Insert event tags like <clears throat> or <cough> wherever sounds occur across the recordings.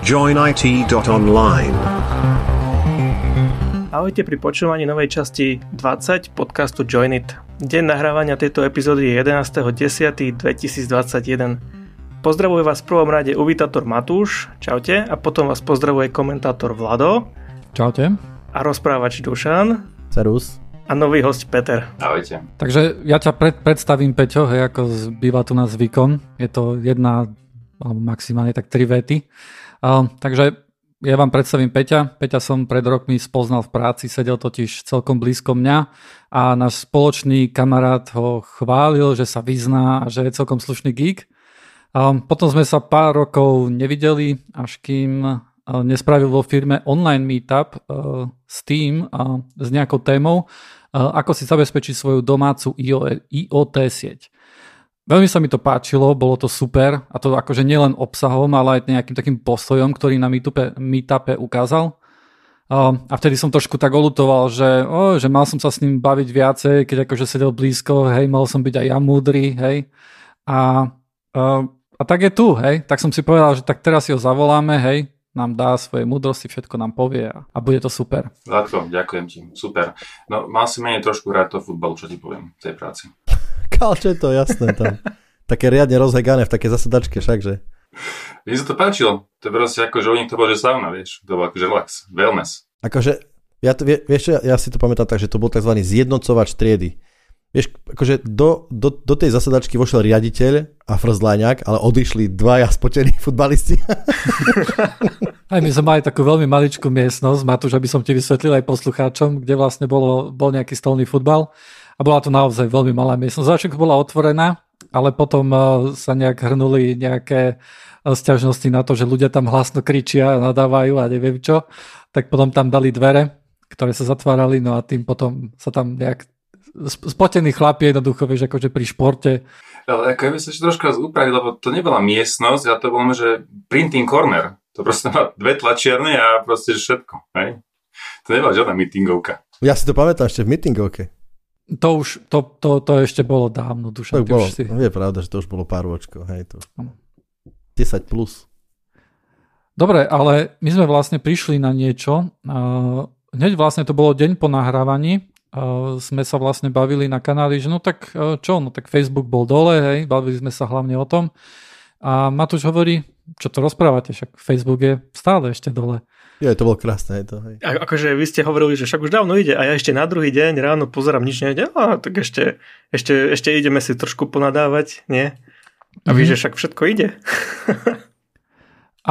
joinit.online. Ahojte pri počúvaní novej časti 20 podcastu Join It. Deň nahrávania tejto epizódy je 11.10.2021. Pozdravuje vás v prvom rade uvítator Matúš, čaute, a potom vás pozdravuje komentátor Vlado. Čaute. A rozprávač Dušan. Serus. A nový host Peter. Ahojte. Takže ja ťa pred, predstavím, Peťo, hej, ako býva tu na zvykom. Je to jedna, alebo maximálne tak tri vety. Takže ja vám predstavím Peťa. Peťa som pred rokmi spoznal v práci, sedel totiž celkom blízko mňa a náš spoločný kamarát ho chválil, že sa vyzná a že je celkom slušný geek. Potom sme sa pár rokov nevideli, až kým nespravil vo firme online meetup s tým s nejakou témou, ako si zabezpečiť svoju domácu IoT sieť. Veľmi sa mi to páčilo, bolo to super a to akože nielen obsahom, ale aj nejakým takým postojom, ktorý na meetupe, meetupe ukázal. A vtedy som trošku tak olutoval, že, oh, že mal som sa s ním baviť viacej, keď akože sedel blízko, hej, mal som byť aj ja múdry, hej. A, a, a tak je tu, hej. Tak som si povedal, že tak teraz si ho zavoláme, hej, nám dá svoje múdrosti, všetko nám povie a, a bude to super. Zlatko, ďakujem ti, super. No mal si menej trošku hrať to futbal, čo ti poviem, v tej práci. Kalče to, jasné tam. Také riadne rozhegané v také zasedačke však, že? Mne sa to páčilo. To je proste ako, že u nich to bolo, že sauna, vieš. To bolo akože relax, wellness. Akože, ja, to, vieš, ja, ja si to pamätám tak, že to bol tzv. zjednocovač triedy. Vieš, akože do, do, do tej zasedačky vošiel riaditeľ a frzláňak, ale odišli dvaja spotení futbalisti. <laughs> Aj my sme mali takú veľmi maličkú miestnosť, Matúš, aby som ti vysvetlil aj poslucháčom, kde vlastne bolo, bol nejaký stolný futbal a bola to naozaj veľmi malá miestnosť. Začiatku bola otvorená, ale potom uh, sa nejak hrnuli nejaké uh, sťažnosti na to, že ľudia tam hlasno kričia, nadávajú a neviem čo. Tak potom tam dali dvere, ktoré sa zatvárali, no a tým potom sa tam nejak spotený chlapi jednoducho, vieš, akože pri športe. Ale ako ja by sa ešte troška upravil, lebo to nebola miestnosť, a to bolo, že printing corner. To proste má dve tlačiarne a proste všetko. Hej? To nebola žiadna meetingovka. Ja si to pamätám ešte v meetingovke. To už, to, to, to ešte bolo dávno, Dušan. To bolo, si... je pravda, že to už bolo pár ročkov, hej, to. 10 plus. Dobre, ale my sme vlastne prišli na niečo. Hneď vlastne to bolo deň po nahrávaní. Sme sa vlastne bavili na kanáli, že no tak uh, čo, no tak Facebook bol dole, hej, bavili sme sa hlavne o tom. A Matúš hovorí, čo to rozprávate, však Facebook je stále ešte dole. Je, to bolo krásne. To, hej. A, akože vy ste hovorili, že však už dávno ide a ja ešte na druhý deň ráno pozerám, nič nejde, a tak ešte, ešte, ešte ideme si trošku ponadávať, nie? A vy, mm-hmm. že však všetko ide.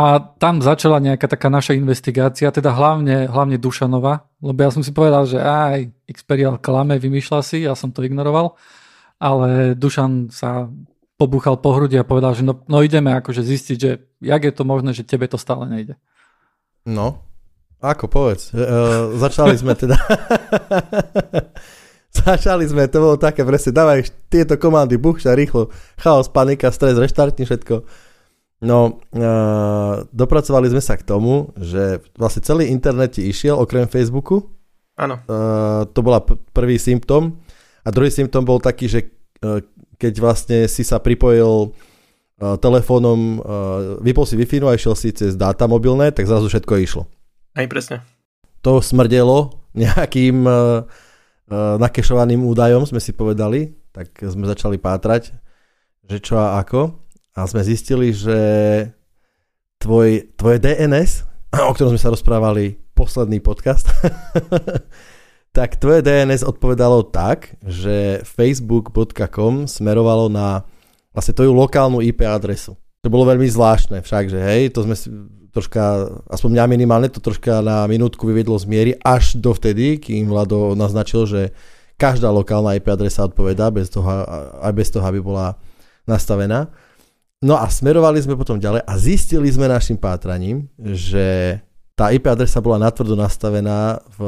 a tam začala nejaká taká naša investigácia, teda hlavne, hlavne Dušanova, lebo ja som si povedal, že aj Xperial klame, vymýšľa si, ja som to ignoroval, ale Dušan sa pobuchal po hrudi a povedal, že no, no ideme akože zistiť, že jak je to možné, že tebe to stále nejde. No, ako povedz. E, začali sme teda... <laughs> začali sme, to bolo také presne, dávaj tieto komandy, buchša, rýchlo, chaos, panika, stres, reštartni všetko. No, e, dopracovali sme sa k tomu, že vlastne celý internet ti išiel, okrem Facebooku. Áno. E, to bola prvý symptom. A druhý symptom bol taký, že e, keď vlastne si sa pripojil telefónom, uh, vypol si wi a išiel si cez dáta mobilné, tak zrazu všetko išlo. Aj presne. To smrdelo nejakým uh, nakešovaným údajom, sme si povedali, tak sme začali pátrať, že čo a ako. A sme zistili, že tvoj, tvoje DNS, <clears throat> o ktorom sme sa rozprávali posledný podcast, <laughs> tak tvoje DNS odpovedalo tak, že facebook.com smerovalo na vlastne tvoju lokálnu IP adresu. To bolo veľmi zvláštne však, že hej, to sme si troška, aspoň mňa minimálne to troška na minútku vyvedlo z miery až do vtedy, kým Vlado naznačil, že každá lokálna IP adresa odpovedá, bez toho, aj bez toho, aby bola nastavená. No a smerovali sme potom ďalej a zistili sme našim pátraním, že tá IP adresa bola natvrdo nastavená v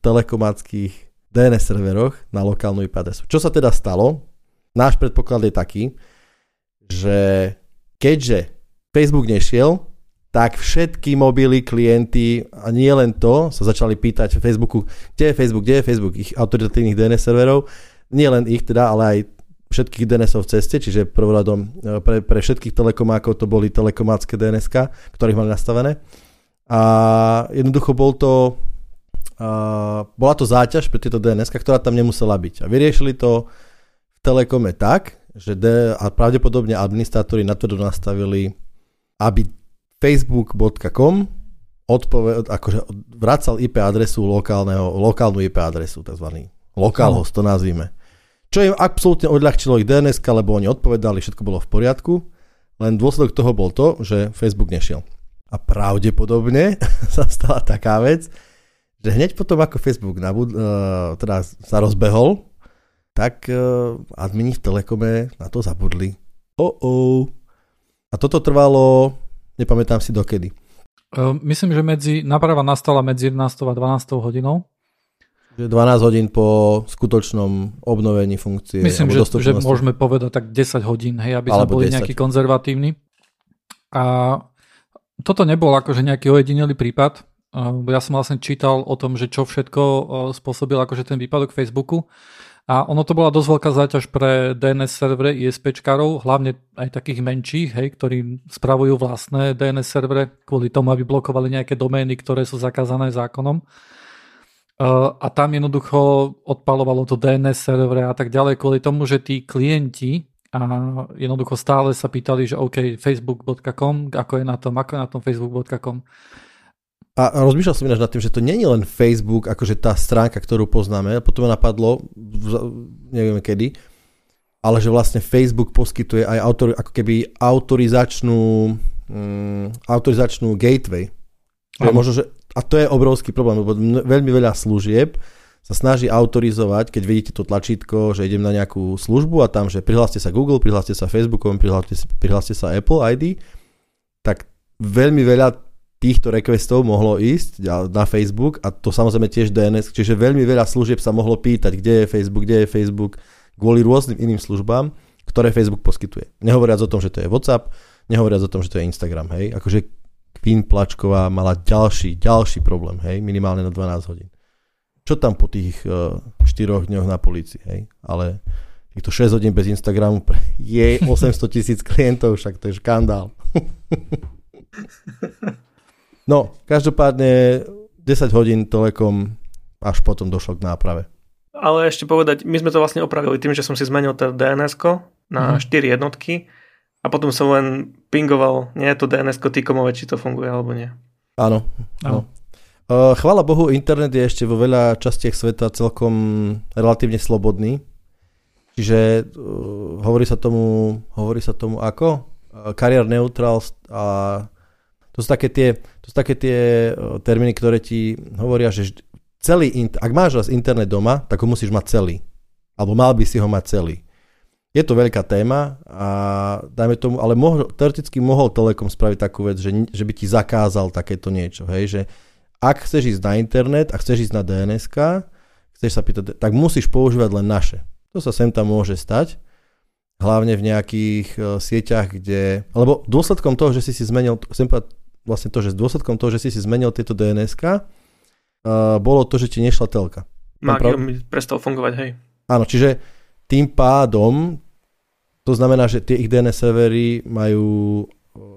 telekomáckých DNS serveroch na lokálnu IP adresu. Čo sa teda stalo? Náš predpoklad je taký, že keďže Facebook nešiel, tak všetky mobily, klienty a nie len to sa začali pýtať Facebooku, kde je Facebook, kde je Facebook, ich autoritatívnych DNS serverov, nie len ich teda, ale aj všetkých DNS-ov v ceste, čiže prvoradom e, pre, pre všetkých telekomákov to boli telekomácké dns ktorých mali nastavené. A jednoducho bol to, uh, bola to záťaž pre tieto dns ktorá tam nemusela byť. A vyriešili to Telekome tak, že D, a pravdepodobne administrátori na to nastavili, aby facebook.com odpoved, akože vracal IP adresu lokálneho, lokálnu IP adresu, tzv. Localhost, to nazvime. Čo im absolútne odľahčilo ich DNS, lebo oni odpovedali, všetko bolo v poriadku, len dôsledok toho bol to, že Facebook nešiel. A pravdepodobne <laughs> sa stala taká vec, že hneď potom, ako Facebook nabud, uh, teda sa rozbehol, tak uh, admini v Telekome na to zabudli. Oh, oh. A toto trvalo, nepamätám si dokedy. Myslím, že medzi, naprava nastala medzi 11. a 12. hodinou. Že 12 hodín po skutočnom obnovení funkcie. Myslím, že, že môžeme povedať tak 10 hodín, hej, aby sme boli 10. nejaký konzervatívny. A toto nebol akože nejaký ojedinelý prípad. Ja som vlastne čítal o tom, že čo všetko spôsobil akože ten výpadok Facebooku. A ono to bola dosť veľká záťaž pre DNS servery ISPčkarov, hlavne aj takých menších, hej, ktorí spravujú vlastné DNS servery kvôli tomu, aby blokovali nejaké domény, ktoré sú zakázané zákonom. A tam jednoducho odpalovalo to DNS servery a tak ďalej kvôli tomu, že tí klienti a jednoducho stále sa pýtali, že OK, facebook.com, ako je na tom, ako je na tom facebook.com. A rozmýšľal som ináč nad tým, že to nie je len Facebook, akože tá stránka, ktorú poznáme, potom ma napadlo, neviem kedy, ale že vlastne Facebook poskytuje aj autor, ako keby autorizačnú, um, autorizačnú gateway. Že možno, že, a to je obrovský problém, lebo veľmi veľa služieb sa snaží autorizovať, keď vidíte to tlačítko, že idem na nejakú službu a tam, že prihláste sa Google, prihláste sa Facebookom, prihláste, prihláste sa Apple ID, tak veľmi veľa týchto requestov mohlo ísť na Facebook a to samozrejme tiež DNS, čiže veľmi veľa služieb sa mohlo pýtať, kde je Facebook, kde je Facebook, kvôli rôznym iným službám, ktoré Facebook poskytuje. Nehovoriac o tom, že to je WhatsApp, nehovoriac o tom, že to je Instagram, hej. Akože Queen Plačková mala ďalší, ďalší problém, hej, minimálne na 12 hodín. Čo tam po tých uh, e, 4 dňoch na policii, hej, ale týchto 6 hodín bez Instagramu pre je 800 tisíc klientov, však to je škandál. <laughs> No, každopádne 10 hodín Telekom až potom došlo k náprave. Ale ešte povedať, my sme to vlastne opravili tým, že som si zmenil to dns na mm. 4 jednotky a potom som len pingoval, nie to dns T-komové, či to funguje alebo nie. Áno, áno. Uh, chvála Bohu, internet je ešte vo veľa častiach sveta celkom relatívne slobodný. Čiže uh, hovorí sa tomu, hovorí sa tomu ako? Uh, kariér neutral a to sú také tie, to sú také tie termíny, ktoré ti hovoria, že celý, ak máš raz internet doma, tak ho musíš mať celý. Alebo mal by si ho mať celý. Je to veľká téma a dajme tomu, ale mohol, teoreticky mohol Telekom spraviť takú vec, že, že by ti zakázal takéto niečo, hej, že ak chceš ísť na internet a chceš ísť na DNS, chceš sa pýtať, tak musíš používať len naše. To sa sem tam môže stať, hlavne v nejakých uh, sieťach, kde, alebo dôsledkom toho, že si si zmenil, chcem povedať, vlastne to, že s dôsledkom toho, že si si zmenil tieto dns uh, bolo to, že ti nešla telka. Prav... mi prestal fungovať, hej. Áno, čiže tým pádom to znamená, že tie ich DNS servery majú,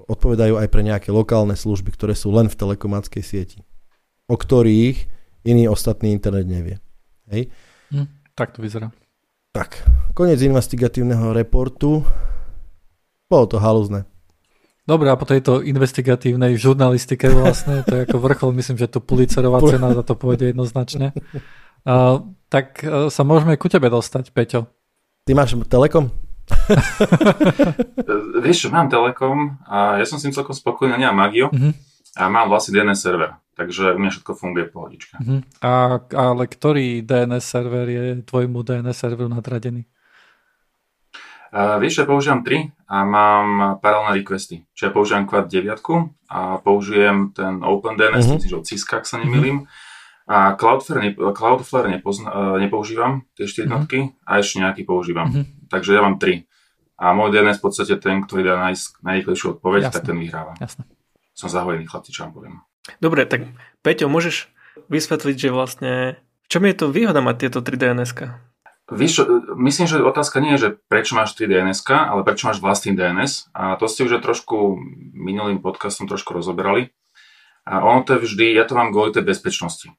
odpovedajú aj pre nejaké lokálne služby, ktoré sú len v telekomáckej sieti, o ktorých iný ostatný internet nevie. Hej? Hm, tak to vyzerá. Tak, koniec investigatívneho reportu. Bolo to halúzne. Dobre, a po tejto investigatívnej žurnalistike vlastne, to je ako vrchol, myslím, že to Pulitzerová cena za to pôjde jednoznačne. Uh, tak uh, sa môžeme ku tebe dostať, Peťo. Ty máš Telekom? <laughs> Vieš čo, mám Telekom a ja som s tým celkom spokojný, nemám Magio uh-huh. a mám vlastne DNS server, takže u mňa všetko funguje pohodička. Uh-huh. A, ale ktorý DNS server je tvojmu DNS serveru nadradený? Uh, vieš, ja používam 3 a mám paralelné requesty. Čiže ja používam Quad 9 a použijem ten OpenDNS, myslím, že od Cisco, ak sa nemýlim. A Cloudflare, ne, Cloudflare nepozna, uh, nepoužívam, tie 4 jednotky, uh-huh. a ešte nejaký používam. Uh-huh. Takže ja mám 3. A môj DNS v podstate ten, ktorý dá naj, najrychlejšiu odpoveď, Jasne. tak ten vyhráva. Jasne. Som zahojený chlapci, čo vám poviem. Dobre, tak Peťo, môžeš vysvetliť, že vlastne v čom je to výhoda mať tieto 3 dns Víš, myslím, že otázka nie je, že prečo máš 3 DNS, ale prečo máš vlastný DNS. A to ste už trošku minulým podcastom trošku rozoberali. A ono to je vždy, ja to mám kvôli tej bezpečnosti.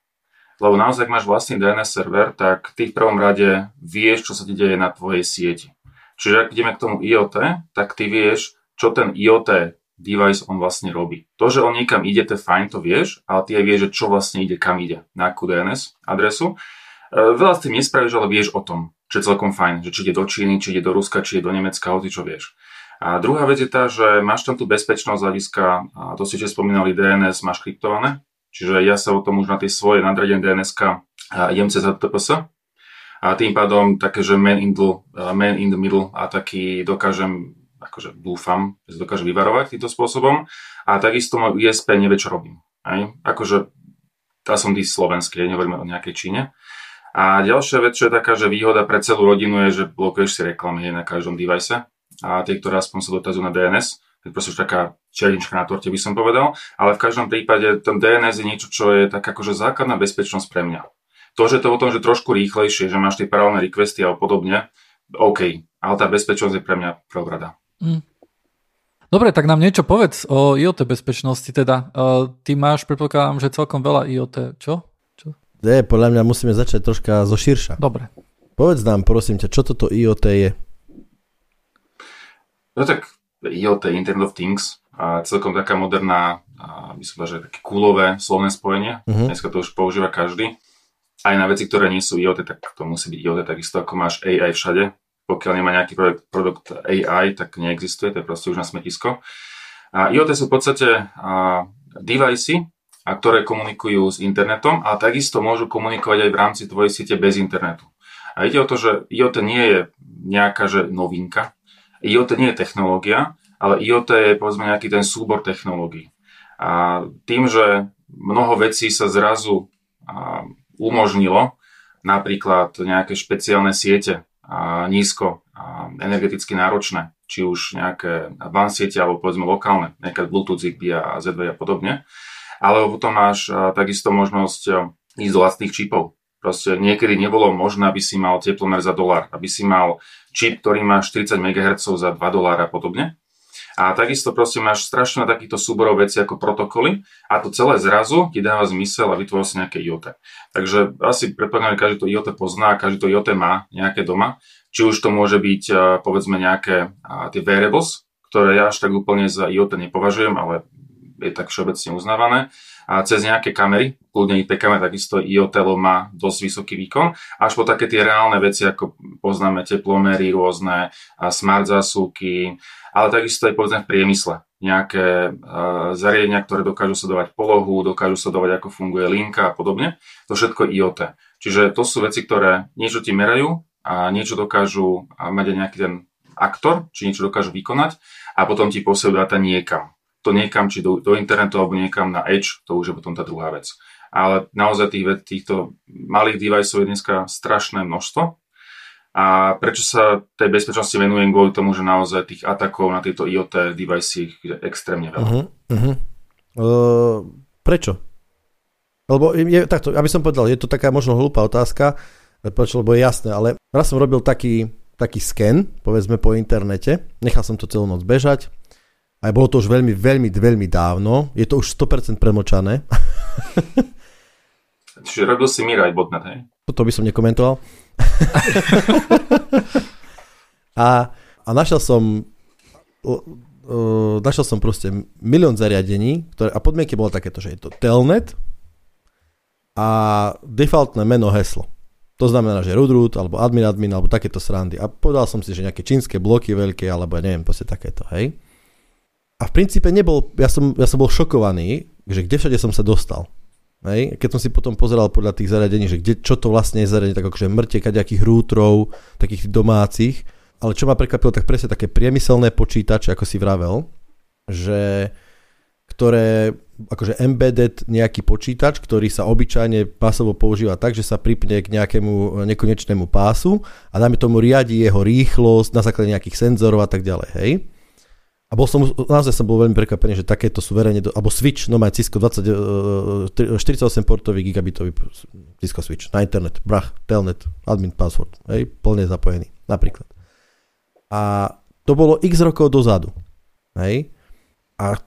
Lebo naozaj, ak máš vlastný DNS server, tak ty v prvom rade vieš, čo sa ti deje na tvojej sieti. Čiže ak ideme k tomu IoT, tak ty vieš, čo ten IoT device on vlastne robí. To, že on niekam ide, to je fajn, to vieš, ale ty aj vieš, že čo vlastne ide, kam ide, na akú DNS adresu. E, veľa s tým nespravíš, ale vieš o tom, čo je celkom fajn, že či ide do Číny, či ide do Ruska, či ide do Nemecka, hoci čo vieš. A druhá vec je tá, že máš tam tú bezpečnosť hľadiska, to ste že spomínali, DNS máš kryptované, čiže ja sa o tom už na tej svojej nadradenej DNS idem cez HTTPS a tým pádom také, že man in, the, man in the middle a taký dokážem, akože dúfam, že sa dokážem vyvarovať týmto spôsobom a takisto môj ISP nevie, čo robím. Aj? Akože, tá som tý slovenský, nehovoríme o nejakej Číne. A ďalšia vec, čo je taká, že výhoda pre celú rodinu je, že blokuješ si reklamy na každom device a tie, ktoré aspoň sa dotazujú na DNS. To je proste už taká černička na torte, by som povedal. Ale v každom prípade ten DNS je niečo, čo je tak akože základná bezpečnosť pre mňa. To, že to o tom, že trošku rýchlejšie, že máš tie paralelné requesty a podobne, OK. Ale tá bezpečnosť je pre mňa prvorada. Mm. Dobre, tak nám niečo povedz o IoT bezpečnosti. Teda, uh, ty máš, predpokladám, že celkom veľa IoT, čo? Nie, podľa mňa musíme začať troška zo širša. Dobre. Povedz nám, prosím ťa, čo toto IoT je? No tak IoT, Internet of Things, a celkom taká moderná, a by som že také kúlové slovné spojenie. Uh-huh. Dneska to už používa každý. Aj na veci, ktoré nie sú IoT, tak to musí byť IoT, takisto ako máš AI všade. Pokiaľ nemá nejaký produkt, produkt AI, tak neexistuje, to je proste už na smetisko. A IoT sú v podstate a, device, a ktoré komunikujú s internetom, ale takisto môžu komunikovať aj v rámci tvojej siete bez internetu. A ide o to, že IoT nie je nejaká že novinka, IoT nie je technológia, ale IoT je povedzme nejaký ten súbor technológií. A tým, že mnoho vecí sa zrazu umožnilo, napríklad nejaké špeciálne siete, a nízko a energeticky náročné, či už nejaké WAN siete alebo povedzme lokálne, nejaké Bluetooth, Zigbee a Z2 a podobne, alebo potom máš takisto možnosť ísť do vlastných čipov. Proste niekedy nebolo možné, aby si mal teplomer za dolár, aby si mal čip, ktorý má 40 MHz za 2 dolára a podobne. A takisto proste máš strašne takýchto súborov veci ako protokoly a to celé zrazu ti dáva zmysel a vytvoril si nejaké IoT. Takže asi predpokladám, že každý to IoT pozná, každý to IoT má nejaké doma. Či už to môže byť povedzme nejaké tie variables, ktoré ja až tak úplne za IoT nepovažujem, ale je tak všeobecne uznávané. A cez nejaké kamery, kľudne IP kamery, takisto IoT má dosť vysoký výkon, až po také tie reálne veci, ako poznáme teplomery rôzne, smart zásuvky, ale takisto aj povedzme v priemysle. Nejaké uh, zariadenia, ktoré dokážu sledovať polohu, dokážu sledovať, ako funguje linka a podobne. To všetko IoT. Čiže to sú veci, ktoré niečo ti merajú a niečo dokážu mať aj nejaký ten aktor, či niečo dokážu vykonať a potom ti posielajú dáta niekam to niekam, či do, do internetu alebo niekam na edge, to už je potom tá druhá vec. Ale naozaj tých, týchto malých deviceov je dneska strašné množstvo. A prečo sa tej bezpečnosti venujem kvôli tomu, že naozaj tých atakov na tieto IoT device je extrémne veľa. Uh-huh, uh-huh. Uh, prečo? Lebo je, takto, aby som povedal, je to taká možno hlúpa otázka, prečo, lebo je jasné, ale raz som robil taký, taký sken, povedzme po internete, nechal som to celú noc bežať, aj bolo to už veľmi, veľmi, veľmi dávno. Je to už 100% premočané. <laughs> Čiže robil si Mirai botnet, hej? To by som nekomentoval. <laughs> a, a našiel som uh, našiel som proste milión zariadení, ktoré, a podmienky bolo takéto, že je to telnet a defaultné meno heslo. To znamená, že root, alebo admin admin, alebo takéto srandy. A povedal som si, že nejaké čínske bloky veľké, alebo ja neviem, proste takéto, hej. A v princípe nebol, ja som, ja som bol šokovaný, že kde všade som sa dostal. Hej? Keď som si potom pozeral podľa tých zariadení, že kde, čo to vlastne je zariadenie, tak akože mŕte kaďakých rútrov, takých domácich. Ale čo ma prekvapilo, tak presne také priemyselné počítače, ako si vravel, že ktoré akože embedded nejaký počítač, ktorý sa obyčajne pásovo používa tak, že sa pripne k nejakému nekonečnému pásu a dáme tomu riadi jeho rýchlosť na základe nejakých senzorov a tak ďalej, hej. Bol som, naozaj som bol veľmi prekvapený, že takéto sú verejne, alebo Switch, no má Cisco 20, 48 portový gigabitový Cisco Switch na internet, brach, telnet, admin password, hej, plne zapojený, napríklad. A to bolo x rokov dozadu, hej. A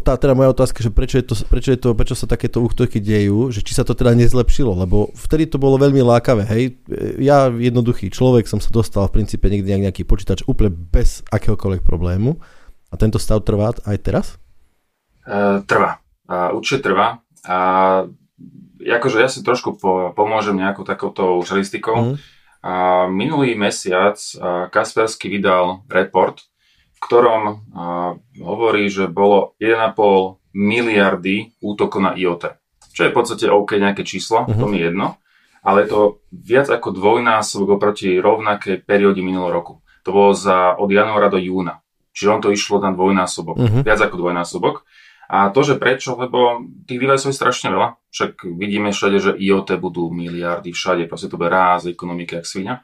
tá teda moja otázka, že prečo, je to, prečo, je to, prečo sa takéto útoky dejú, že či sa to teda nezlepšilo, lebo vtedy to bolo veľmi lákavé, hej. Ja jednoduchý človek som sa dostal v princípe niekde nejaký počítač úplne bez akéhokoľvek problému a tento stav trvá aj teraz? Uh, trvá. Uh, určite trvá. A akože ja si trošku po, pomôžem nejakou takouto žurnalistikou. Mm. A minulý mesiac Kaspersky vydal report, ktorom uh, hovorí, že bolo 1,5 miliardy útokov na IoT. Čo je v podstate OK nejaké číslo, uh-huh. to mi jedno, ale je to viac ako dvojnásobok oproti rovnakej perióde minulého roku. To bolo za, od januára do júna. Čiže on to išlo na dvojnásobok, uh-huh. viac ako dvojnásobok. A to, že prečo, lebo tých deviceov je strašne veľa. Však vidíme všade, že IoT budú miliardy všade, proste to bude ráz ekonomiky, jak svinia.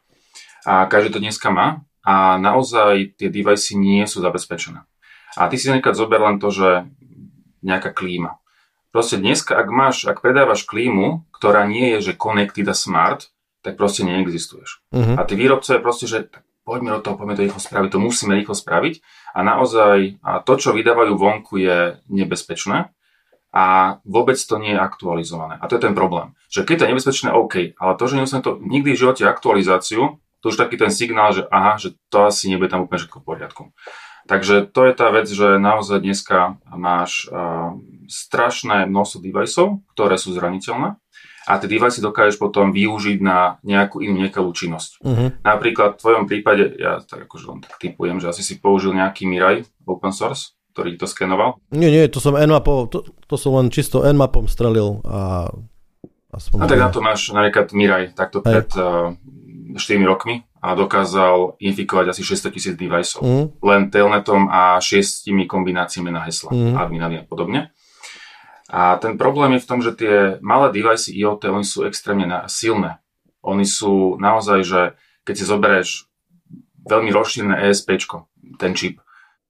A každý to dneska má a naozaj tie device nie sú zabezpečené. A ty si nekad zober len to, že nejaká klíma. Proste dneska, ak máš, ak predávaš klímu, ktorá nie je, že connected a smart, tak proste neexistuješ. Uh-huh. A tí výrobcovia proste, že poďme do toho, poďme to rýchlo spraviť, to musíme rýchlo spraviť. A naozaj a to, čo vydávajú vonku, je nebezpečné a vôbec to nie je aktualizované. A to je ten problém. Že keď to je nebezpečné, OK, ale to, že nemusíme to nikdy v živote aktualizáciu, to už taký ten signál, že aha, že to asi nebude tam úplne všetko v poriadku. Takže to je tá vec, že naozaj dneska máš uh, strašné množstvo deviceov, ktoré sú zraniteľné a tie device dokážeš potom využiť na nejakú inú nekalú činnosť. Uh-huh. Napríklad v tvojom prípade, ja tak akože len tak typujem, že asi si použil nejaký Mirai open source, ktorý to skenoval. Nie, nie, to som Nmapom, to, to som len čisto Nmapom strelil a Aspoň a tak na to máš napríklad Mirai, takto pred uh, 4 rokmi a dokázal infikovať asi 600 tisíc deviceov. Mm. Len telnetom a šiestimi kombináciami na hesla, mm. admin, admin a podobne. A ten problém je v tom, že tie malé device IoT, oni sú extrémne silné. Oni sú naozaj, že keď si zoberieš veľmi rozšírené ESP, ten čip.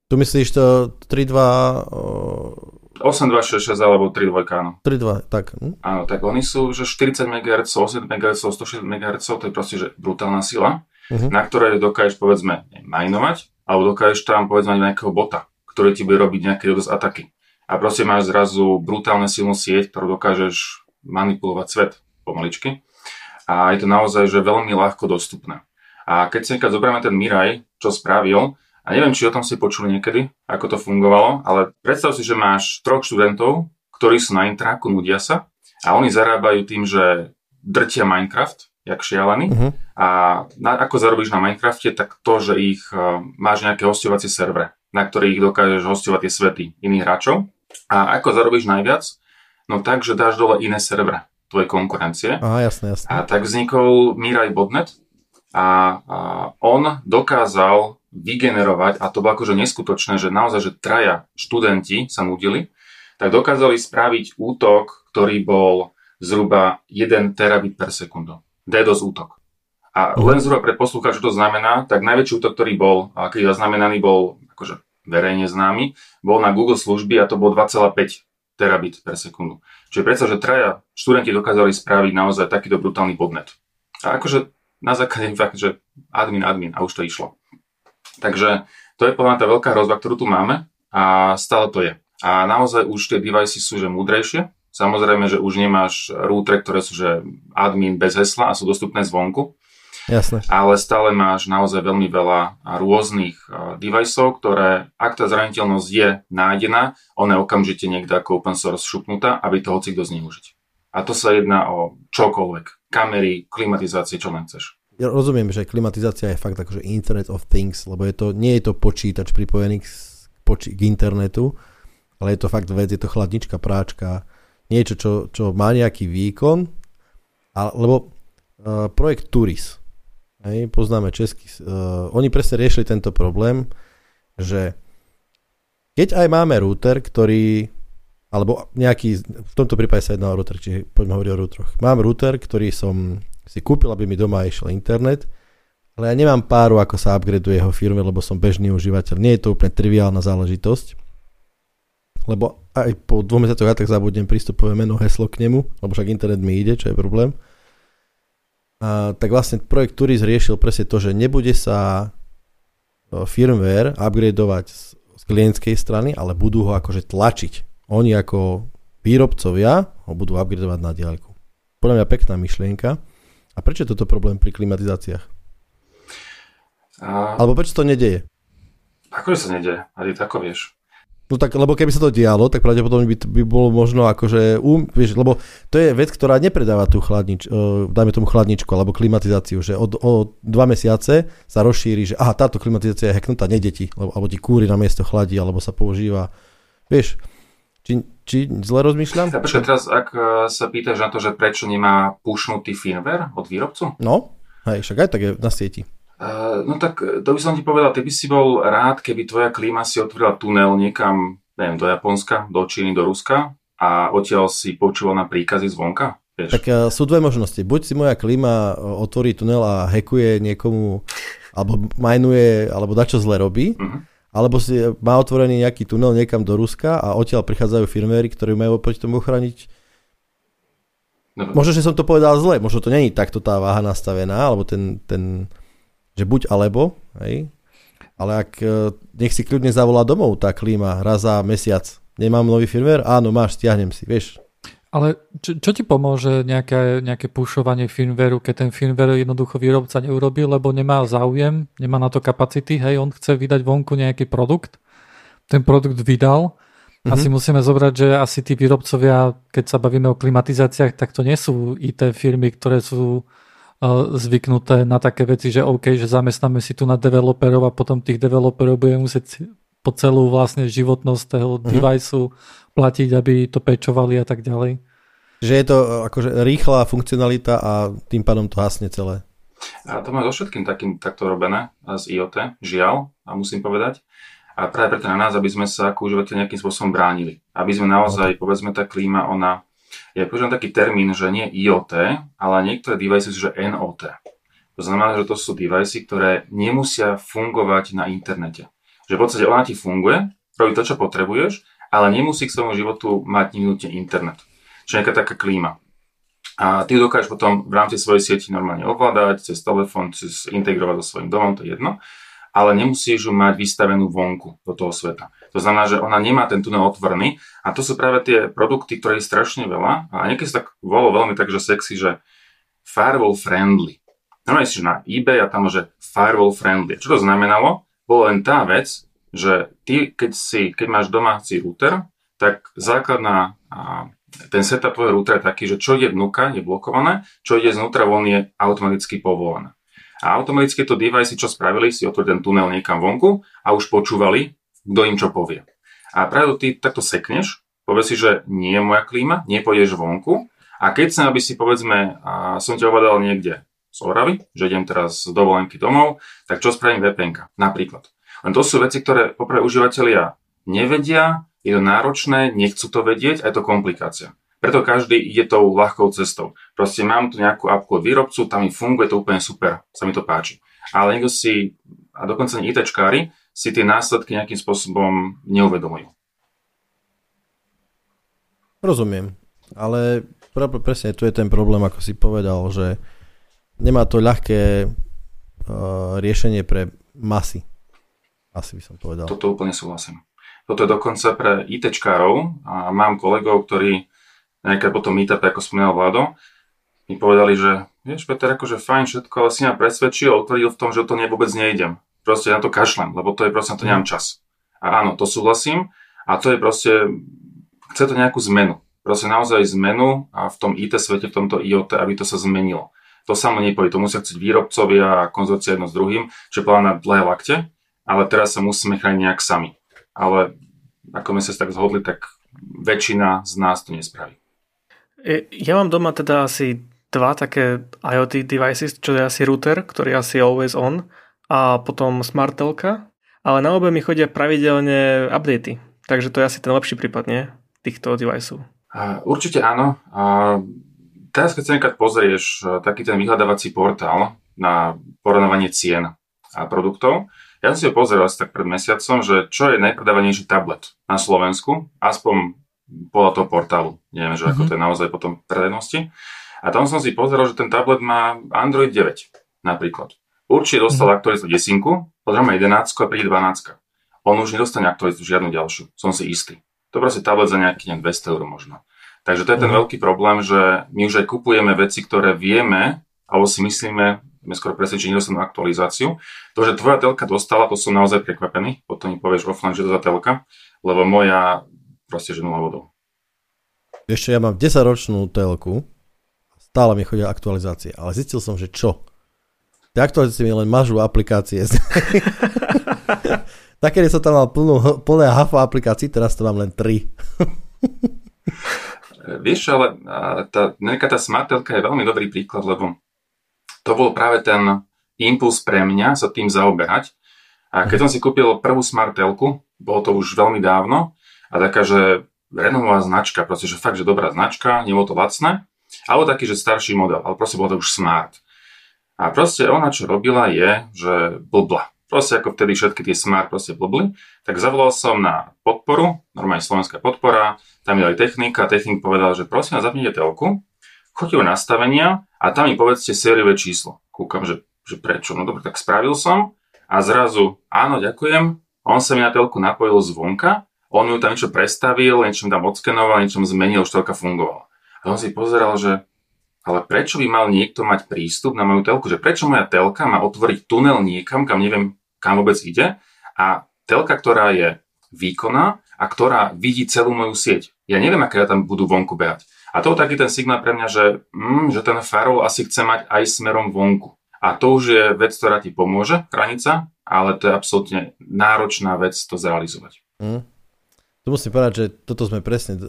Tu myslíš to 3.2 8266 alebo 3.2, áno. 3.2, tak. Hm? Áno, tak oni sú, že 40 MHz, 80 MHz, 160 MHz, to je proste, že brutálna sila, uh-huh. na ktorej dokážeš, povedzme, minovať, alebo dokážeš tam, povedzme, nejakého bota, ktorý ti bude robiť nejaké DDoS ataky. A proste máš zrazu brutálne silnú sieť, ktorú dokážeš manipulovať svet pomaličky. A je to naozaj, že veľmi ľahko dostupné. A keď si nekad zoberieme ten Mirai, čo spravil, a neviem, či o tom ste počuli niekedy, ako to fungovalo, ale predstav si, že máš troch študentov, ktorí sú na intráku, nudia sa a oni zarábajú tým, že drtia Minecraft, jak šialený. Uh-huh. A na, ako zarobíš na Minecrafte, tak to, že ich uh, máš nejaké hostovacie servere, na ktorých dokážeš hostovať tie svety iných hráčov. A ako zarobíš najviac? No tak, že dáš dole iné servere tvojej konkurencie. Aha, jasné, jasné. A tak vznikol Mirai Botnet a, a on dokázal vygenerovať, a to bolo akože neskutočné, že naozaj, že traja študenti sa nudili, tak dokázali spraviť útok, ktorý bol zhruba 1 terabit per sekundu. DDoS útok. A mhm. len zhruba pre čo to znamená, tak najväčší útok, ktorý bol, keď zaznamenaný bol akože verejne známy, bol na Google služby a to bol 2,5 terabit per sekundu. Čiže predsa, že traja študenti dokázali spraviť naozaj takýto brutálny podnet. A akože na základe fakt, že admin, admin a už to išlo. Takže to je podľa tá veľká hrozba, ktorú tu máme a stále to je. A naozaj už tie device sú že múdrejšie. Samozrejme, že už nemáš router, ktoré sú že admin bez hesla a sú dostupné zvonku. Jasne. Ale stále máš naozaj veľmi veľa rôznych deviceov, ktoré, ak tá zraniteľnosť je nájdená, ona je okamžite niekde ako open source šupnutá, aby to hoci kto zneužiť. A to sa jedná o čokoľvek. Kamery, klimatizácie, čo len chceš ja rozumiem, že klimatizácia je fakt akože Internet of Things, lebo je to, nie je to počítač pripojený k, poči- k internetu, ale je to fakt vec, je to chladnička, práčka, niečo, čo, čo má nejaký výkon, ale, lebo uh, projekt Turis, hej, poznáme český, uh, oni presne riešili tento problém, že keď aj máme router, ktorý alebo nejaký, v tomto prípade sa jedná o router, čiže poďme hovoriť o routeroch. Mám router, ktorý som si kúpil, aby mi doma išiel internet Ale ja nemám páru, ako sa upgradeuje jeho firme, lebo som bežný užívateľ. Nie je to úplne triviálna záležitosť. Lebo aj po dvoch mesiacoch ja tak zabudnem prístupové meno, heslo k nemu, lebo však internet mi ide, čo je problém. A, tak vlastne projekt Turis riešil presne to, že nebude sa e, firmware upgradeovať z, z klientskej strany, ale budú ho akože tlačiť. Oni ako výrobcovia ho budú upgradeovať na diaľku. Podľa mňa pekná myšlienka. A prečo je toto problém pri klimatizáciách? A... Alebo prečo to nedeje? Akože sa nedeje, ale tako vieš. No tak, lebo keby sa to dialo, tak pravdepodobne by, by bolo možno akože, um, vieš, lebo to je vec, ktorá nepredáva tú chladnič, uh, dajme tomu chladničku alebo klimatizáciu, že od, o dva mesiace sa rozšíri, že aha, táto klimatizácia je hacknutá, nedeti, lebo, alebo ti kúry na miesto chladí, alebo sa používa, vieš, či, či zle rozmýšľam? Ja, počkaj, teraz ak e, sa pýtaš na to, že prečo nemá pušnutý firmware od výrobcu? No, hej, však aj tak je na sieti. Uh, no tak eh, to by som ti povedal, ty by si bol rád, keby tvoja klíma si otvorila tunel niekam, neviem, do Japonska, do Číny, do Ruska a odtiaľ si počúval na príkazy zvonka? Vieš? Tak uh, sú dve možnosti. Buď si moja klíma eh, otvorí tunel a hackuje niekomu, alebo majnuje, alebo dačo zle robí, uh-huh. alebo si má otvorený nejaký tunel niekam do Ruska a odtiaľ prichádzajú firméry, ktorí majú proti tomu ochrániť No. Možno, že som to povedal zle, možno to není takto tá váha nastavená, alebo ten, ten, že buď alebo, hej, ale ak e, nech si kľudne zavolá domov tá klíma raz za mesiac. Nemám nový firmware? Áno, máš, stiahnem si, vieš. Ale čo, čo ti pomôže nejaké, nejaké pušovanie firmwareu, keď ten firmware jednoducho výrobca neurobi, lebo nemá záujem, nemá na to kapacity, hej, on chce vydať vonku nejaký produkt, ten produkt vydal, mm-hmm. asi musíme zobrať, že asi tí výrobcovia, keď sa bavíme o klimatizáciách, tak to nie sú IT firmy, ktoré sú zvyknuté na také veci, že OK, že zamestnáme si tu na developerov a potom tých developerov budeme musieť po celú vlastne životnosť toho uh-huh. deviceu platiť, aby to pečovali a tak ďalej. Že je to akože rýchla funkcionalita a tým pádom to hasne celé. A to má so všetkým takým, takto robené z IoT, žiaľ, a musím povedať. A práve preto na nás, aby sme sa ako užívateľ nejakým spôsobom bránili. Aby sme naozaj, povedzme, tá klíma, ona ja používam taký termín, že nie IoT, ale niektoré device sú, že NOT. To znamená, že to sú device, ktoré nemusia fungovať na internete. Že v podstate ona ti funguje, robí to, čo potrebuješ, ale nemusí k svojmu životu mať nutne internet. Čiže nejaká taká klíma. A ty dokážeš potom v rámci svojej sieti normálne ovládať, cez telefón, cez integrovať so svojím domom, to je jedno ale nemusíš ju mať vystavenú vonku do toho sveta. To znamená, že ona nemá ten tunel otvorený a to sú práve tie produkty, ktoré je strašne veľa a niekedy sa tak volalo veľmi tak, že sexy, že firewall friendly. Normálne si na eBay a tam že firewall friendly. Čo to znamenalo? Bolo len tá vec, že ty, keď, si, keď máš domáci router, tak základná a, ten setup tvojho routera je taký, že čo ide vnúka je blokované, čo ide znútra von je automaticky povolené. A automaticky to device, čo spravili, si otvorili ten tunel niekam vonku a už počúvali, kto im čo povie. A práve ty takto sekneš, povie si, že nie je moja klíma, nepôjdeš vonku a keď sa, aby si povedzme, a som ťa ovadal niekde z Oravy, že idem teraz z dovolenky domov, tak čo spravím VPN napríklad. Len to sú veci, ktoré poprvé užívateľia nevedia, je to náročné, nechcú to vedieť a je to komplikácia. Preto každý ide tou ľahkou cestou. Proste mám tu nejakú apku od výrobcu, tam mi funguje to úplne super, sa mi to páči. Ale niekto si, a dokonca ani ITčkári, si tie následky nejakým spôsobom neuvedomujú. Rozumiem, ale presne tu je ten problém, ako si povedal, že nemá to ľahké uh, riešenie pre masy. Asi by som povedal. Toto úplne súhlasím. Toto je dokonca pre ITčkárov a mám kolegov, ktorí nejaké potom meetup, ako spomínal Vlado, mi povedali, že vieš, Peter, akože fajn všetko, ale si ma presvedčil a utvrdil v tom, že to ne, vôbec nejdem. Proste na to kašlem, lebo to je proste, na to nemám čas. A áno, to súhlasím a to je proste, chce to nejakú zmenu. Proste naozaj zmenu a v tom IT svete, v tomto IoT, aby to sa zmenilo. To samo nepojí, to musia chcieť výrobcovia a konzorcia jedno s druhým, čo je na dlhé lakte, ale teraz sa musíme chrániť nejak sami. Ale ako sme sa tak zhodli, tak väčšina z nás to nespraví. Ja mám doma teda asi dva také IoT devices, čo je asi router, ktorý je asi always on a potom smart telka, ale na obe mi chodia pravidelne updaty. Takže to je asi ten lepší prípad, nie? Týchto deviceov. Určite áno. A teraz keď sa niekad pozrieš taký ten vyhľadávací portál, na porovnávanie cien a produktov. Ja som si ho pozrel asi tak pred mesiacom, že čo je najpredávanejší tablet na Slovensku, aspoň podľa toho portálu. Neviem, že mm-hmm. ako mhm. to je naozaj potom predajnosti. A tam som si pozrel, že ten tablet má Android 9 napríklad. Určite dostal mm-hmm. aktualizáciu 10, potom 11 a príde 12. On už nedostane aktualizáciu žiadnu ďalšiu, som si istý. To proste tablet za nejaký 200 eur možno. Takže to je ten mm-hmm. veľký problém, že my už aj kupujeme veci, ktoré vieme, alebo si myslíme, sme skoro presvedčení, že aktualizáciu. To, že tvoja telka dostala, to som naozaj prekvapený. Potom mi povieš offline, že to za telka, lebo moja proste že nula vodou. Ešte ja mám 10-ročnú telku, stále mi chodia aktualizácie, ale zistil som, že čo? Tie aktualizácie mi len mažú aplikácie. <laughs> Takedy som tam mal plnú, plné hafa aplikácií, teraz to mám len 3. <laughs> Vieš, ale tá, nejaká tá smartelka je veľmi dobrý príklad, lebo to bol práve ten impuls pre mňa sa tým zaoberať. A keď som si kúpil prvú smartelku, bolo to už veľmi dávno, a taká, že renomová značka, proste, že fakt, že dobrá značka, nebolo to lacné, alebo taký, že starší model, ale proste bolo to už smart. A proste ona, čo robila, je, že blbla. Proste ako vtedy všetky tie smart proste blbli, tak zavolal som na podporu, normálne slovenská podpora, tam je aj technika, technik povedal, že prosím vás, zapnite telku, choďte do nastavenia a tam mi povedzte sériové číslo. Kúkam, že, že prečo. No dobre, tak spravil som a zrazu, áno, ďakujem, on sa mi na telku napojil zvonka on ju tam niečo prestavil, niečo tam odskenoval, niečo zmenil, už telka fungovala. A on si pozeral, že ale prečo by mal niekto mať prístup na moju telku? Že prečo moja telka má otvoriť tunel niekam, kam neviem, kam vôbec ide? A telka, ktorá je výkonná a ktorá vidí celú moju sieť. Ja neviem, aké ja tam budú vonku behať. A to je taký ten signál pre mňa, že, mm, že ten farol asi chce mať aj smerom vonku. A to už je vec, ktorá ti pomôže, hranica, ale to je absolútne náročná vec to zrealizovať. Mm. Tu musím povedať, že toto sme presne,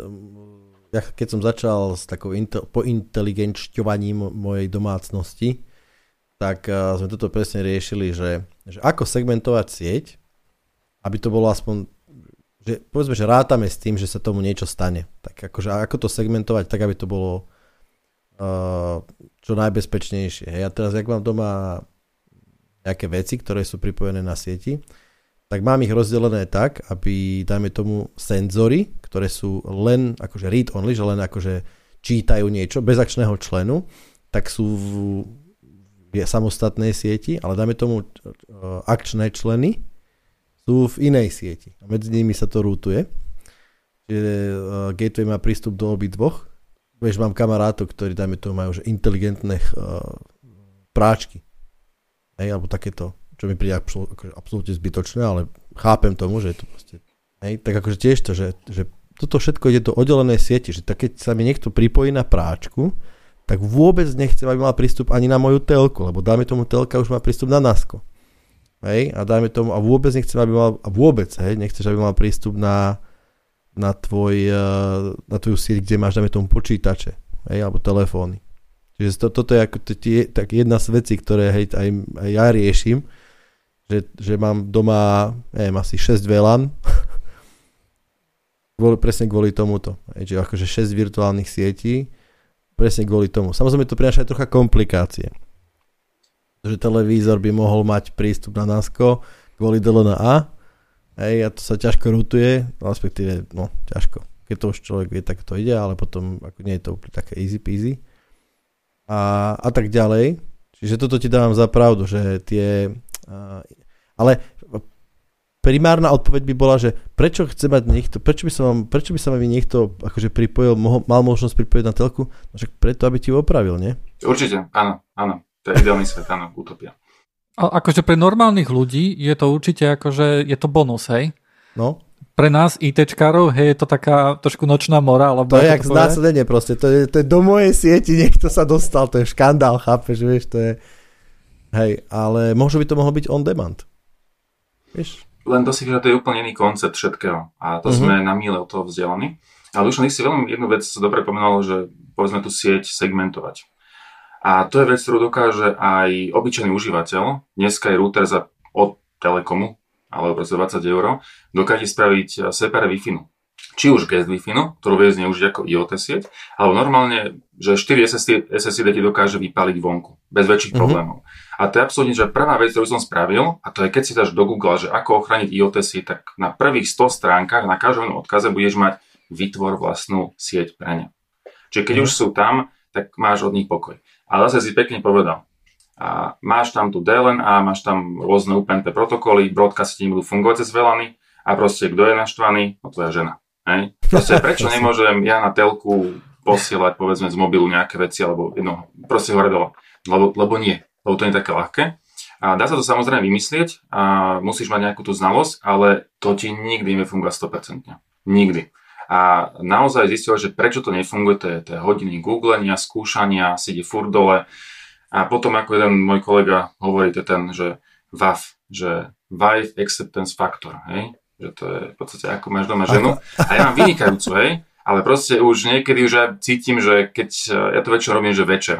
ja keď som začal s takou intel, pointeligenčťovaním mojej domácnosti, tak uh, sme toto presne riešili, že, že ako segmentovať sieť, aby to bolo aspoň, že povedzme, že rátame s tým, že sa tomu niečo stane. Tak akože ako to segmentovať, tak aby to bolo uh, čo najbezpečnejšie. Ja teraz, jak mám doma nejaké veci, ktoré sú pripojené na sieti, tak mám ich rozdelené tak, aby, dajme tomu, senzory, ktoré sú len akože read only, že len akože čítajú niečo bez akčného členu, tak sú v, v samostatnej sieti, ale dajme tomu akčné členy sú v inej sieti. A medzi nimi sa to rútuje. Uh, gateway má prístup do obi dvoch. Vieš, mám kamarátov, ktorí, dajme tomu, majú že inteligentné uh, práčky. Hej, alebo takéto čo mi príde akože absolútne zbytočné, ale chápem tomu, že je to proste, hej, tak akože tiež to, že, že toto všetko ide do oddelenej sieti, že tak keď sa mi niekto pripojí na práčku, tak vôbec nechcem, aby mal prístup ani na moju telku, lebo dáme tomu telka už má prístup na NASCO. Hej, a dáme tomu, a vôbec nechcem, aby mal, a vôbec, hej, nechceš, aby mal prístup na, na, tvoj, eh, na tvoju sieť, kde máš, dáme tomu počítače, hej, alebo telefóny. Čiže to, toto je ako tie, tak jedna z vecí, ktoré hej, aj, aj ja riešim, že, že mám doma, neviem, asi 6 VLAN, <laughs> kvôli, presne kvôli tomuto. Že akože 6 virtuálnych sietí, presne kvôli tomu. Samozrejme to prináša aj trocha komplikácie. Že televízor by mohol mať prístup na NASCO kvôli DLNA, hej, a to sa ťažko rutuje, respektíve, no, ťažko. Keď to už človek vie, tak to ide, ale potom ako nie je to úplne také easy peasy. A, a tak ďalej. Čiže toto ti dávam za pravdu, že tie ale primárna odpoveď by bola, že prečo chce mať niekto, prečo by sa vám, prečo by sa mi niekto akože pripojil, mohol, mal možnosť pripojiť na telku, no však preto, aby ti opravil, nie? Určite, áno, áno. To je ideálny svet, áno, utopia. A akože pre normálnych ľudí je to určite akože, je to bonus, hej? No. Pre nás ITčkárov, hej, je to taká trošku nočná mora, alebo... To je jak znásilnenie proste, to je, to je do mojej sieti, niekto sa dostal, to je škandál, chápeš, vieš, to je... Hej, ale možno by to mohlo byť on demand. Vieš? Len to si to je úplne iný koncept všetkého a to uh-huh. sme na míle od toho vzdelaní. Ale už si veľmi jednu vec sa dobre pomenul, že povedzme tú sieť segmentovať. A to je vec, ktorú dokáže aj obyčajný užívateľ. Dneska je router za, od Telekomu, alebo proste 20 eur, dokáže spraviť separe wi či už guest wi ktorú vie zneužiť ako IoT sieť, alebo normálne, že 4 SSD, SSD ti dokáže vypaliť vonku, bez väčších mm-hmm. problémov. A to je absolútne, že prvá vec, ktorú som spravil, a to je keď si dáš do Google, že ako ochraniť IoT sieť, tak na prvých 100 stránkach, na každom odkaze budeš mať vytvor vlastnú sieť pre ne. Čiže keď mm. už sú tam, tak máš od nich pokoj. Ale zase si pekne povedal, a máš tam tu DLNA, máš tam rôzne UPnP protokoly, broadcasty budú fungovať cez VLANy a proste kto je naštvaný? No tvoja žena. Hej? Proste <laughs> prečo nemôžem ja na telku posielať povedzme z mobilu nejaké veci alebo jedno, proste hore dole. Lebo, lebo nie lebo to nie je také ľahké. A dá sa to samozrejme vymyslieť a musíš mať nejakú tú znalosť, ale to ti nikdy nefunguje 100%. Nikdy. A naozaj zistil, že prečo to nefunguje, to je, to je hodiny googlenia, skúšania, sedí furt dole. A potom ako jeden môj kolega hovorí, to je ten, že VAF, že Wife Acceptance Factor, hej? Že to je v podstate ako máš doma ženu. A ja mám vynikajúcu, hej? Ale proste už niekedy už ja cítim, že keď, ja to väčšinou robím, že večer.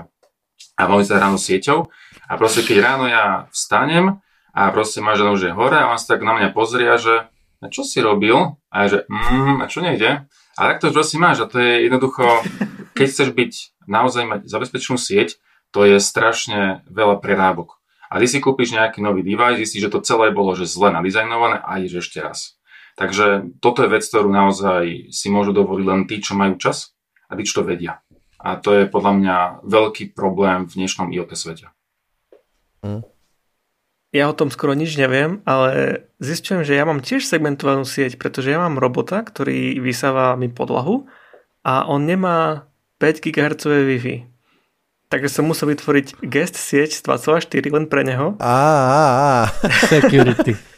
A veľmi sa ráno sieťou a proste keď ráno ja vstanem a proste má žena už je hore a on sa tak na mňa pozrie, že a čo si robil? A ja, že mm, a čo nejde? A tak to proste máš a to je jednoducho, keď chceš byť naozaj mať zabezpečenú sieť, to je strašne veľa prerábok. A ty si kúpiš nejaký nový device, zistíš, že to celé bolo že zle nadizajnované a ideš ešte raz. Takže toto je vec, ktorú naozaj si môžu dovoliť len tí, čo majú čas a tí, čo to vedia. A to je podľa mňa veľký problém v dnešnom IoT svete. Hm. Ja o tom skoro nič neviem, ale zistujem, že ja mám tiež segmentovanú sieť, pretože ja mám robota, ktorý vysáva mi podlahu a on nemá 5 GHz Wi-Fi. Takže som musel vytvoriť guest sieť z 2.4 len pre neho. Á, á, á. <laughs> Security. <laughs>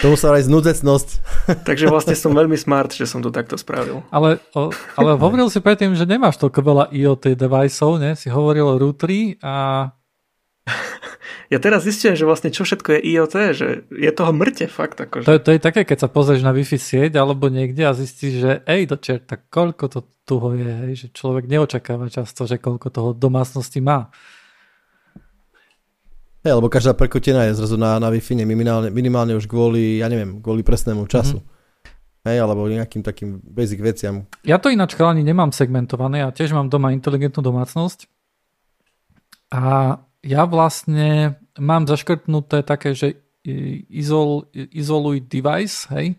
To musel aj znudecnosť. <laughs> Takže vlastne som veľmi smart, že som to takto spravil. Ale, o, ale hovoril si predtým, že nemáš toľko veľa IoT deviceov, ne? Si hovoril o routery a <laughs> ja teraz zistím, že vlastne čo všetko je IoT, že je toho mŕte fakt. Akože. To, je, to je také, keď sa pozrieš na Wi-Fi sieť alebo niekde a zistíš, že ej do čerta, koľko to toho je, hej, že človek neočakáva často, že koľko toho domácnosti má. Hej, lebo každá prekotená je zrazu na, na Wi-Fi minimálne, minimálne už kvôli, ja neviem, kvôli presnému času. Mm. Hej, alebo nejakým takým basic veciam. Ja to ináč ani nemám segmentované, ja tiež mám doma inteligentnú domácnosť a ja vlastne mám zaškrtnuté také, že izol, izoluj device, hej,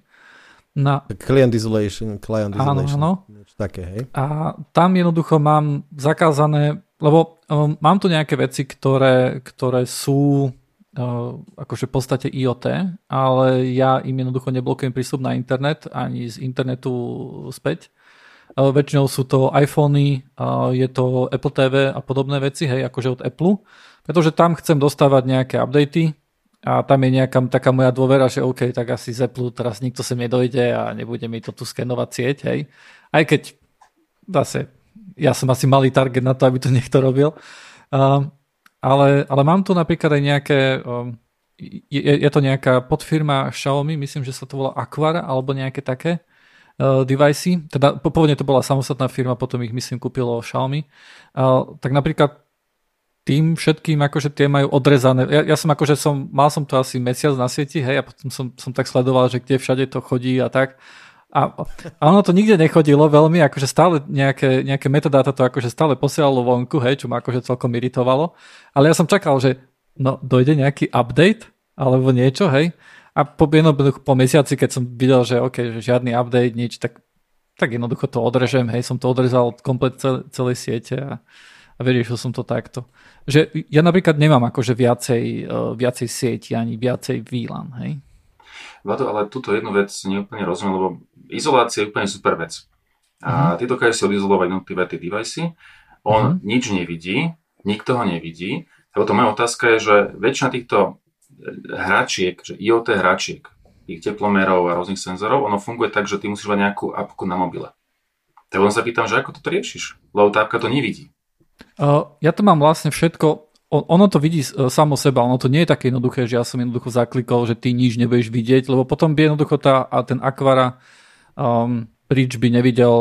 na... Client isolation, client isolation. Áno, áno. Také, hej. A tam jednoducho mám zakázané, lebo um, mám tu nejaké veci, ktoré, ktoré sú uh, akože v podstate IoT, ale ja im jednoducho neblokujem prístup na internet ani z internetu späť. Uh, väčšinou sú to iPhony, uh, je to Apple TV a podobné veci, hej, akože od Apple. Pretože tam chcem dostávať nejaké updaty a tam je nejaká taká moja dôvera, že OK, tak asi z Apple teraz nikto sem nedojde a nebude mi to tu skenovať sieť, hej. Aj keď zase ja som asi malý target na to, aby to <laughs> niekto robil. Uh, ale, ale mám tu napríklad aj nejaké, um, je, je to nejaká podfirma Xiaomi, myslím, že sa to volá Aquar alebo nejaké také uh, devicey. Teda pôvodne to bola samostatná firma, potom ich myslím kúpilo Xiaomi. Uh, tak napríklad tým všetkým akože tie majú odrezané. Ja, ja som akože som, mal som to asi mesiac na sieti, hej, a potom som, som tak sledoval, že kde všade to chodí a tak. A, a ono to nikde nechodilo veľmi, akože stále nejaké, nejaké metadáta to akože stále posielalo vonku, hej, čo ma akože celkom iritovalo. Ale ja som čakal, že no dojde nejaký update alebo niečo, hej. A po, jednoducho po mesiaci, keď som videl, že OK, že žiadny update, nič, tak, tak jednoducho to odrežem, hej, som to odrezal komplet celé, celej siete a, a vyriešil som to takto že ja napríklad nemám akože viacej, uh, viacej sieti ani viacej VLAN, hej? Vlado, ale túto jednu vec neúplne rozumiem, lebo izolácia je úplne super vec. A uh-huh. ty dokážeš si odizolovať jednotlivé tie device, on uh-huh. nič nevidí, nikto ho nevidí. A potom moja otázka je, že väčšina týchto hračiek, že IoT hračiek, tých teplomerov a rôznych senzorov, ono funguje tak, že ty musíš mať nejakú apku na mobile. Tak on sa pýtam, že ako to riešiš? Lebo tá apka to nevidí. Uh, ja to mám vlastne všetko, ono to vidí uh, samo seba, ono to nie je také jednoduché, že ja som jednoducho zaklikol, že ty nič nebudeš vidieť, lebo potom by jednoducho tá, a ten akvara um, príč by nevidel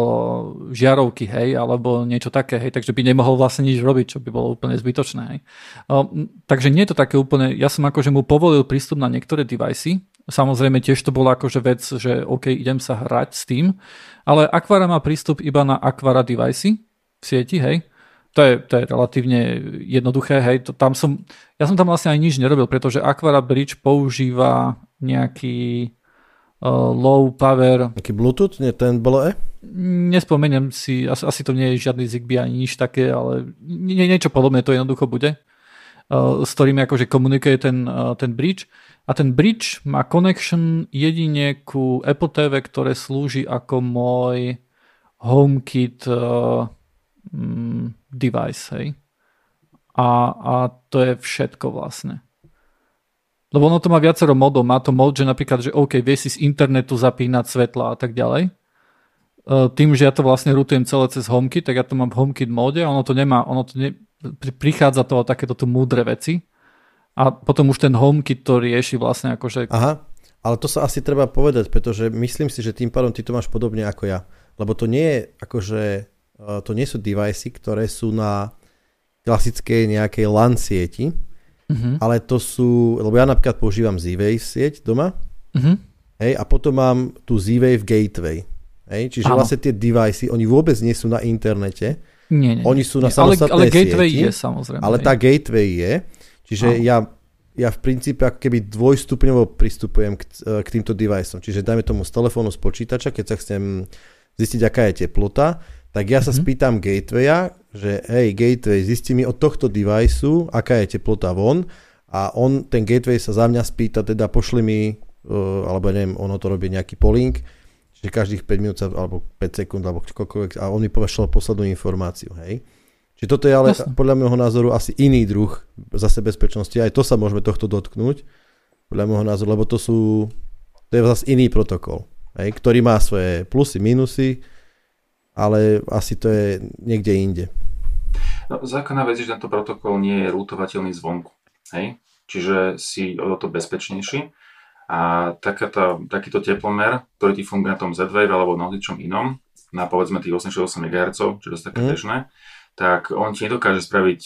žiarovky, hej, alebo niečo také, hej, takže by nemohol vlastne nič robiť, čo by bolo úplne zbytočné, hej. Um, takže nie je to také úplne, ja som akože mu povolil prístup na niektoré device, Samozrejme tiež to bola akože vec, že OK, idem sa hrať s tým, ale Aquara má prístup iba na Aquara device v sieti, hej. To je, to je relatívne jednoduché, hej. To, tam som, ja som tam vlastne aj nič nerobil, pretože Aquara Bridge používa nejaký uh, low power... Nejaký Bluetooth, nie ten bolo E? Nespomeniem si, asi, asi to nie je žiadny Zigbee ani nič také, ale nie, niečo podobné to jednoducho bude, uh, s ktorým akože komunikuje ten, uh, ten bridge. A ten bridge má connection jedine ku Apple TV, ktoré slúži ako môj HomeKit uh, device, hej. A, a to je všetko vlastne. Lebo ono to má viacero modov. Má to mod, že napríklad, že OK, vie si z internetu zapínať svetla a tak ďalej. Uh, tým, že ja to vlastne rutujem celé cez HomeKit, tak ja to mám v HomeKit móde a ono to nemá, ono to ne, prichádza to o takéto tu múdre veci a potom už ten HomeKit to rieši vlastne akože... Aha, ale to sa asi treba povedať, pretože myslím si, že tým pádom ty to máš podobne ako ja. Lebo to nie je akože, to nie sú device, ktoré sú na klasickej nejakej LAN sieti, uh-huh. ale to sú, lebo ja napríklad používam Z-Wave sieť doma, uh-huh. hej, a potom mám tu Z-Wave Gateway. Hej? Čiže Áno. vlastne tie device, oni vôbec nie sú na internete. Nie, nie. Oni sú na samostatnej ale, ale gateway sieti, je samozrejme. Ale tá gateway je. Čiže ja, ja v princípe ako keby dvojstupňovo pristupujem k, k týmto deviceom. Čiže dajme tomu z telefónu, z počítača, keď sa chcem zistiť, aká je teplota, tak ja sa mm-hmm. spýtam gatewaya, že hej, gateway, zistí mi od tohto deviceu, aká je teplota von a on, ten gateway sa za mňa spýta, teda pošli mi, uh, alebo neviem, ono to robí nejaký polling, Čiže každých 5 minút sa, alebo 5 sekúnd, alebo čokoľvek, a on mi pošlal poslednú informáciu, hej. Čiže toto je ale Jasne. podľa môjho názoru asi iný druh zase bezpečnosti, aj to sa môžeme tohto dotknúť, podľa môjho názoru, lebo to sú, to je zase iný protokol, hej, ktorý má svoje plusy, minusy, ale asi to je niekde inde. No, základná vec že tento protokol nie je rútovateľný zvonku. Hej? Čiže si o to bezpečnejší. A takáto, takýto teplomer, ktorý ti funguje na tom Z-Wave alebo na čom inom, na povedzme tých 868 MHz, čo je také mm. bežné, tak on ti nedokáže spraviť,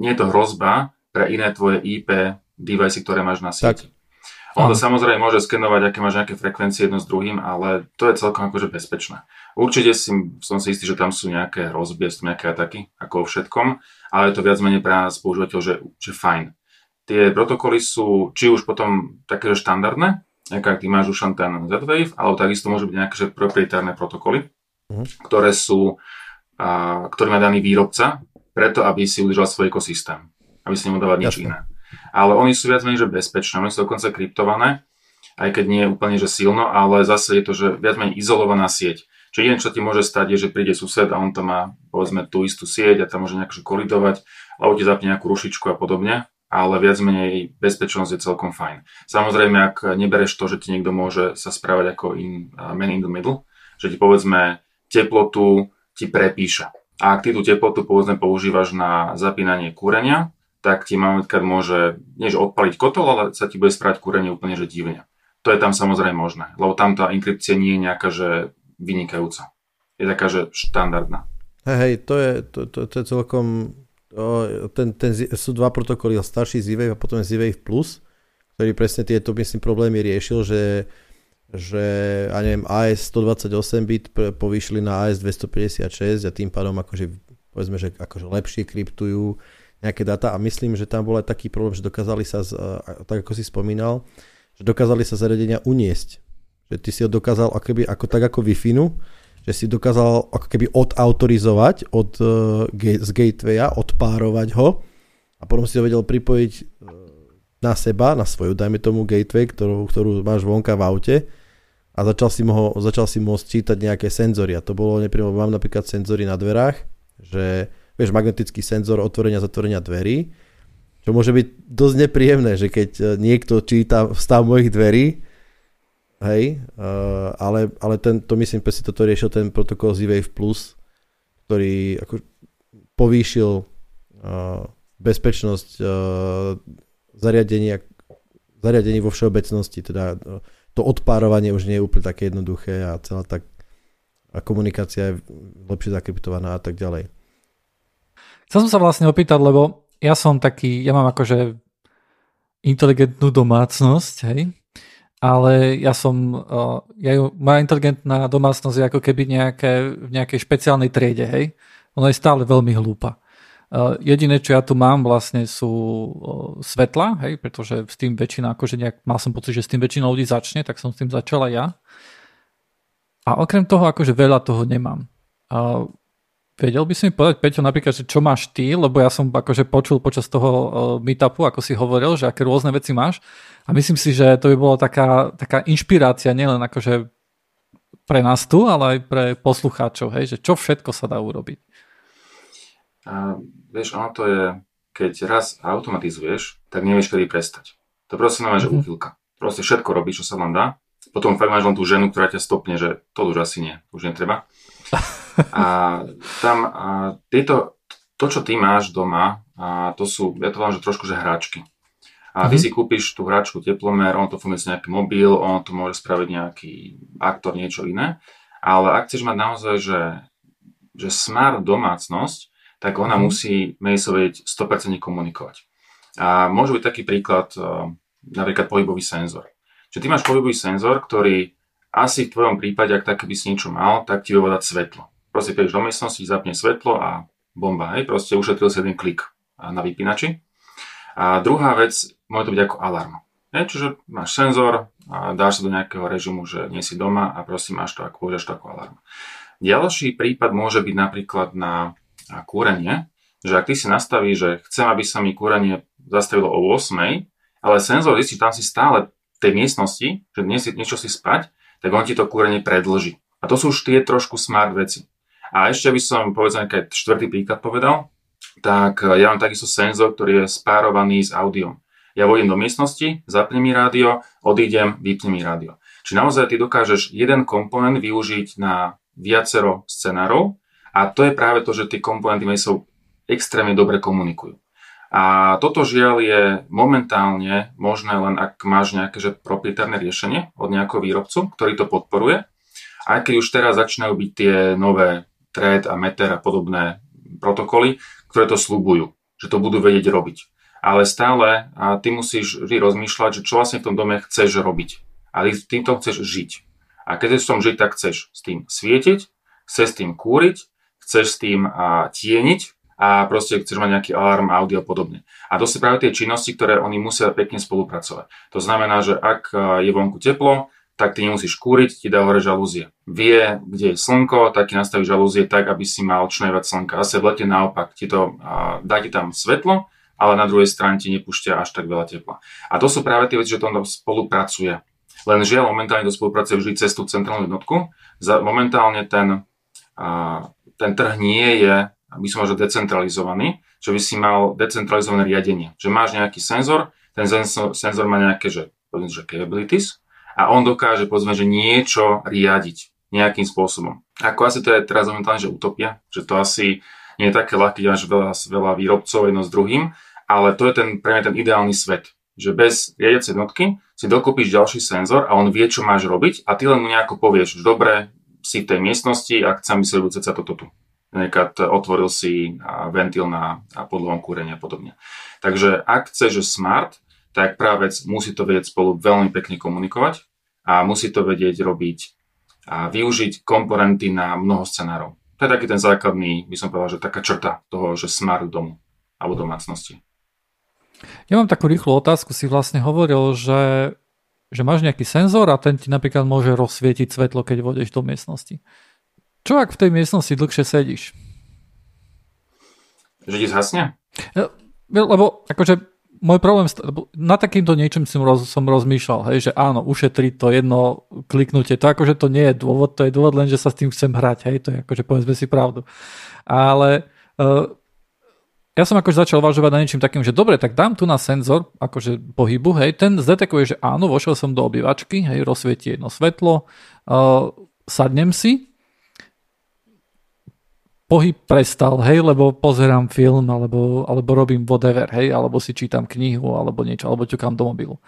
nie je to hrozba pre iné tvoje IP device, ktoré máš na sieti. On to samozrejme môže skenovať, aké máš nejaké frekvencie jedno s druhým, ale to je celkom akože bezpečné. Určite si, som si istý, že tam sú nejaké hrozby, sú nejaké ataky, ako vo všetkom, ale je to viac menej pre nás používateľ, že, že fajn tie protokoly sú či už potom také štandardné, ako ak ty máš už ten Z-Wave, alebo takisto môžu byť nejaké že proprietárne protokoly, uh-huh. ktoré sú, a, ktorý má daný výrobca, preto aby si udržal svoj ekosystém, aby si nemodával nič iné. Ale oni sú viac menej že bezpečné, oni sú dokonca kryptované, aj keď nie je úplne že silno, ale zase je to že viac menej izolovaná sieť. Čiže jeden, čo ti môže stať, je, že príde sused a on tam má povedzme tú istú sieť a tam môže nejak kolidovať, alebo ti zapne nejakú rušičku a podobne ale viac menej bezpečnosť je celkom fajn. Samozrejme, ak nebereš to, že ti niekto môže sa správať ako in, man in the middle, že ti povedzme teplotu ti prepíše. A ak ty tú teplotu povedzme používaš na zapínanie kúrenia, tak ti napríklad môže, nie že odpaliť kotol, ale sa ti bude správať kúrenie úplne že divne. To je tam samozrejme možné, lebo tam tá inkrypcia nie je nejaká, že vynikajúca. Je taká, že štandardná. Hej, hej, to je, to, to, to je celkom ten, ten, sú dva protokoly, starší Z-Wave a potom Z-Wave Plus, ktorý presne tieto myslím, problémy riešil, že, že a neviem, AS 128 bit povýšili na AS 256 a tým pádom akože povedzme, že akože lepšie kryptujú nejaké data a myslím, že tam bol aj taký problém, že dokázali sa, tak ako si spomínal, že dokázali sa zariadenia uniesť. Že ty si ho dokázal akoby, ako, tak ako Wi-Fi, že si dokázal ako keby odautorizovať od, uh, z gatewaya, odpárovať ho a potom si ho vedel pripojiť uh, na seba, na svoju, dajme tomu gateway, ktorú, ktorú máš vonka v aute a začal si, mo, začal si môcť čítať nejaké senzory a to bolo nepriamo, mám napríklad senzory na dverách, že vieš, magnetický senzor otvorenia zatvorenia dverí, čo môže byť dosť nepríjemné, že keď uh, niekto číta stav mojich dverí, hej, uh, ale, ale ten, to myslím, si toto riešil ten protokol Z-Wave Plus, ktorý ako povýšil uh, bezpečnosť uh, zariadenia, zariadení vo všeobecnosti, teda to odpárovanie už nie je úplne také jednoduché a celá tá komunikácia je lepšie zakryptovaná a tak ďalej. Chcel som sa vlastne opýtať, lebo ja som taký, ja mám akože inteligentnú domácnosť, hej, ale ja som, uh, ja ju, moja inteligentná domácnosť je ako keby nejaké, v nejakej špeciálnej triede, hej. Ona je stále veľmi hlúpa. Uh, jediné, čo ja tu mám vlastne sú uh, svetla, hej, pretože s tým väčšina, akože nejak, mal som pocit, že s tým väčšina ľudí začne, tak som s tým začala ja. A okrem toho, akože veľa toho nemám. Vedel by si mi povedať, Peťo, napríklad, že čo máš ty, lebo ja som akože počul počas toho uh, meetupu, ako si hovoril, že aké rôzne veci máš a myslím si, že to by bola taká, taká inšpirácia nielen akože pre nás tu, ale aj pre poslucháčov, hej, že čo všetko sa dá urobiť. A, vieš, ono to je, keď raz automatizuješ, tak nevieš, kedy prestať. To proste znamená, že mm-hmm. úchylka. Proste všetko robíš, čo sa vám dá. Potom fakt máš len tú ženu, ktorá ťa stopne, že to už asi nie, už netreba. A tam a tieto, to, čo ty máš doma, a to sú, ja to volám, že trošku, že hráčky. A ty mm-hmm. si kúpiš tú hračku teplomer, on to funguje nejaký mobil, on to môže spraviť nejaký aktor, niečo iné. Ale ak chceš mať naozaj, že, že smart domácnosť, tak ona mm-hmm. musí medzi vedieť 100% komunikovať. A môže byť taký príklad, napríklad pohybový senzor. Čiže ty máš pohybový senzor, ktorý asi v tvojom prípade, ak také by si niečo mal, tak ti bude dať svetlo. Proste prídeš do miestnosti, zapne svetlo a bomba, hej, proste ušetril si jeden klik na vypínači. A druhá vec, môže to byť ako alarm. Hej, čiže máš senzor, a dáš sa do nejakého režimu, že nie si doma a prosím, máš to, ako používaš to ako alarm. Ďalší prípad môže byť napríklad na, kúrenie, že ak ty si nastavíš, že chcem, aby sa mi kúrenie zastavilo o 8, ale senzor zistí, tam si stále v tej miestnosti, že dnes niečo si spať, tak on ti to kúrenie predlží. A to sú už tie trošku smart veci. A ešte by som, povedzme, keď štvrtý príklad povedal, tak eh, ja mám takisto senzor, ktorý je spárovaný s audiom. Ja vodím do miestnosti, zapnem mi rádio, odídem, vypnem mi rádio. Či naozaj ty dokážeš jeden komponent využiť na viacero scenárov a to je práve to, že tie komponenty medzi extrémne dobre komunikujú. A toto žiaľ je momentálne možné len ak máš nejaké že proprietárne riešenie od nejakého výrobcu, ktorý to podporuje. Aj keď už teraz začínajú byť tie nové thread a meter a podobné protokoly, ktoré to slúbujú, že to budú vedieť robiť. Ale stále a ty musíš vždy rozmýšľať, že čo vlastne v tom dome chceš robiť. A ty týmto chceš žiť. A keď chceš tom žiť, tak chceš s tým svietiť, chceš s tým kúriť, chceš s tým a, tieniť, a proste chceš mať nejaký alarm, audio a podobne. A to sú práve tie činnosti, ktoré oni musia pekne spolupracovať. To znamená, že ak e, je vonku teplo, tak ty nemusíš kúriť, ti dá hore žalúzie. Vie, kde je slnko, tak ti nastaví žalúzie tak, aby si mal čo najviac slnka. Asi v lete naopak, ti to, a, dá ti tam svetlo, ale na druhej strane ti nepúšťa až tak veľa tepla. A to sú práve tie veci, že to spolupracuje. Len žiaľ, momentálne to spolupracuje vždy cez tú centrálnu jednotku. Za, momentálne ten, a, ten trh nie je by som možno decentralizovaný, že by si mal decentralizované riadenie. Že máš nejaký senzor, ten senzor, má nejaké, že, povedzme, že capabilities a on dokáže, povedzme, že niečo riadiť nejakým spôsobom. Ako asi to je teraz momentálne, že utopia, že to asi nie je také ľahké, máš veľa, veľa výrobcov jedno s druhým, ale to je ten, pre mňa ten ideálny svet, že bez riadiacej jednotky si dokúpiš ďalší senzor a on vie, čo máš robiť a ty len mu nejako povieš, že dobre, si v tej miestnosti a chcem si ceca toto tu napríklad otvoril si ventil na podlovom kúrenia a podobne. Takže ak chceš, smart, tak práve musí to vedieť spolu veľmi pekne komunikovať a musí to vedieť robiť a využiť komponenty na mnoho scenárov. To je taký ten základný, by som povedal, že taká črta toho, že smart domu alebo domácnosti. Ja mám takú rýchlu otázku. Si vlastne hovoril, že, že máš nejaký senzor a ten ti napríklad môže rozsvietiť svetlo, keď vodeš do miestnosti. Čo ak v tej miestnosti dlhšie sedíš? Že ti zhasne? Lebo akože môj problém, na takýmto niečom som, roz, som rozmýšľal, hej, že áno, ušetriť to jedno kliknutie, to akože to nie je dôvod, to je dôvod len, že sa s tým chcem hrať, hej, to je akože povedzme si pravdu. Ale uh, ja som akože začal uvažovať na niečím takým, že dobre, tak dám tu na senzor akože pohybu, hej, ten zdetekuje, že áno, vošiel som do obývačky, hej, rozsvieti jedno svetlo, uh, sadnem si, pohyb prestal, hej, lebo pozerám film, alebo, alebo robím whatever, hej, alebo si čítam knihu, alebo niečo, alebo ťukám do mobilu.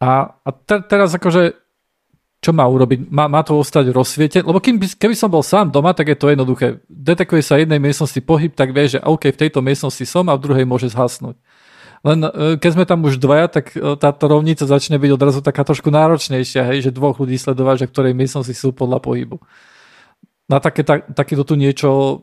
A, a te, teraz akože, čo má urobiť? Má, má to ostať rozsvietené? Lebo keby, keby som bol sám doma, tak je to jednoduché. Detekuje sa jednej miestnosti pohyb, tak vie, že OK, v tejto miestnosti som a v druhej môže zhasnúť. Len e, keď sme tam už dvaja, tak e, táto rovnica začne byť odrazu taká trošku náročnejšia, hej, že dvoch ľudí sledovať, že ktorej miestnosti sú podľa pohybu. Na také, tak, takéto tu niečo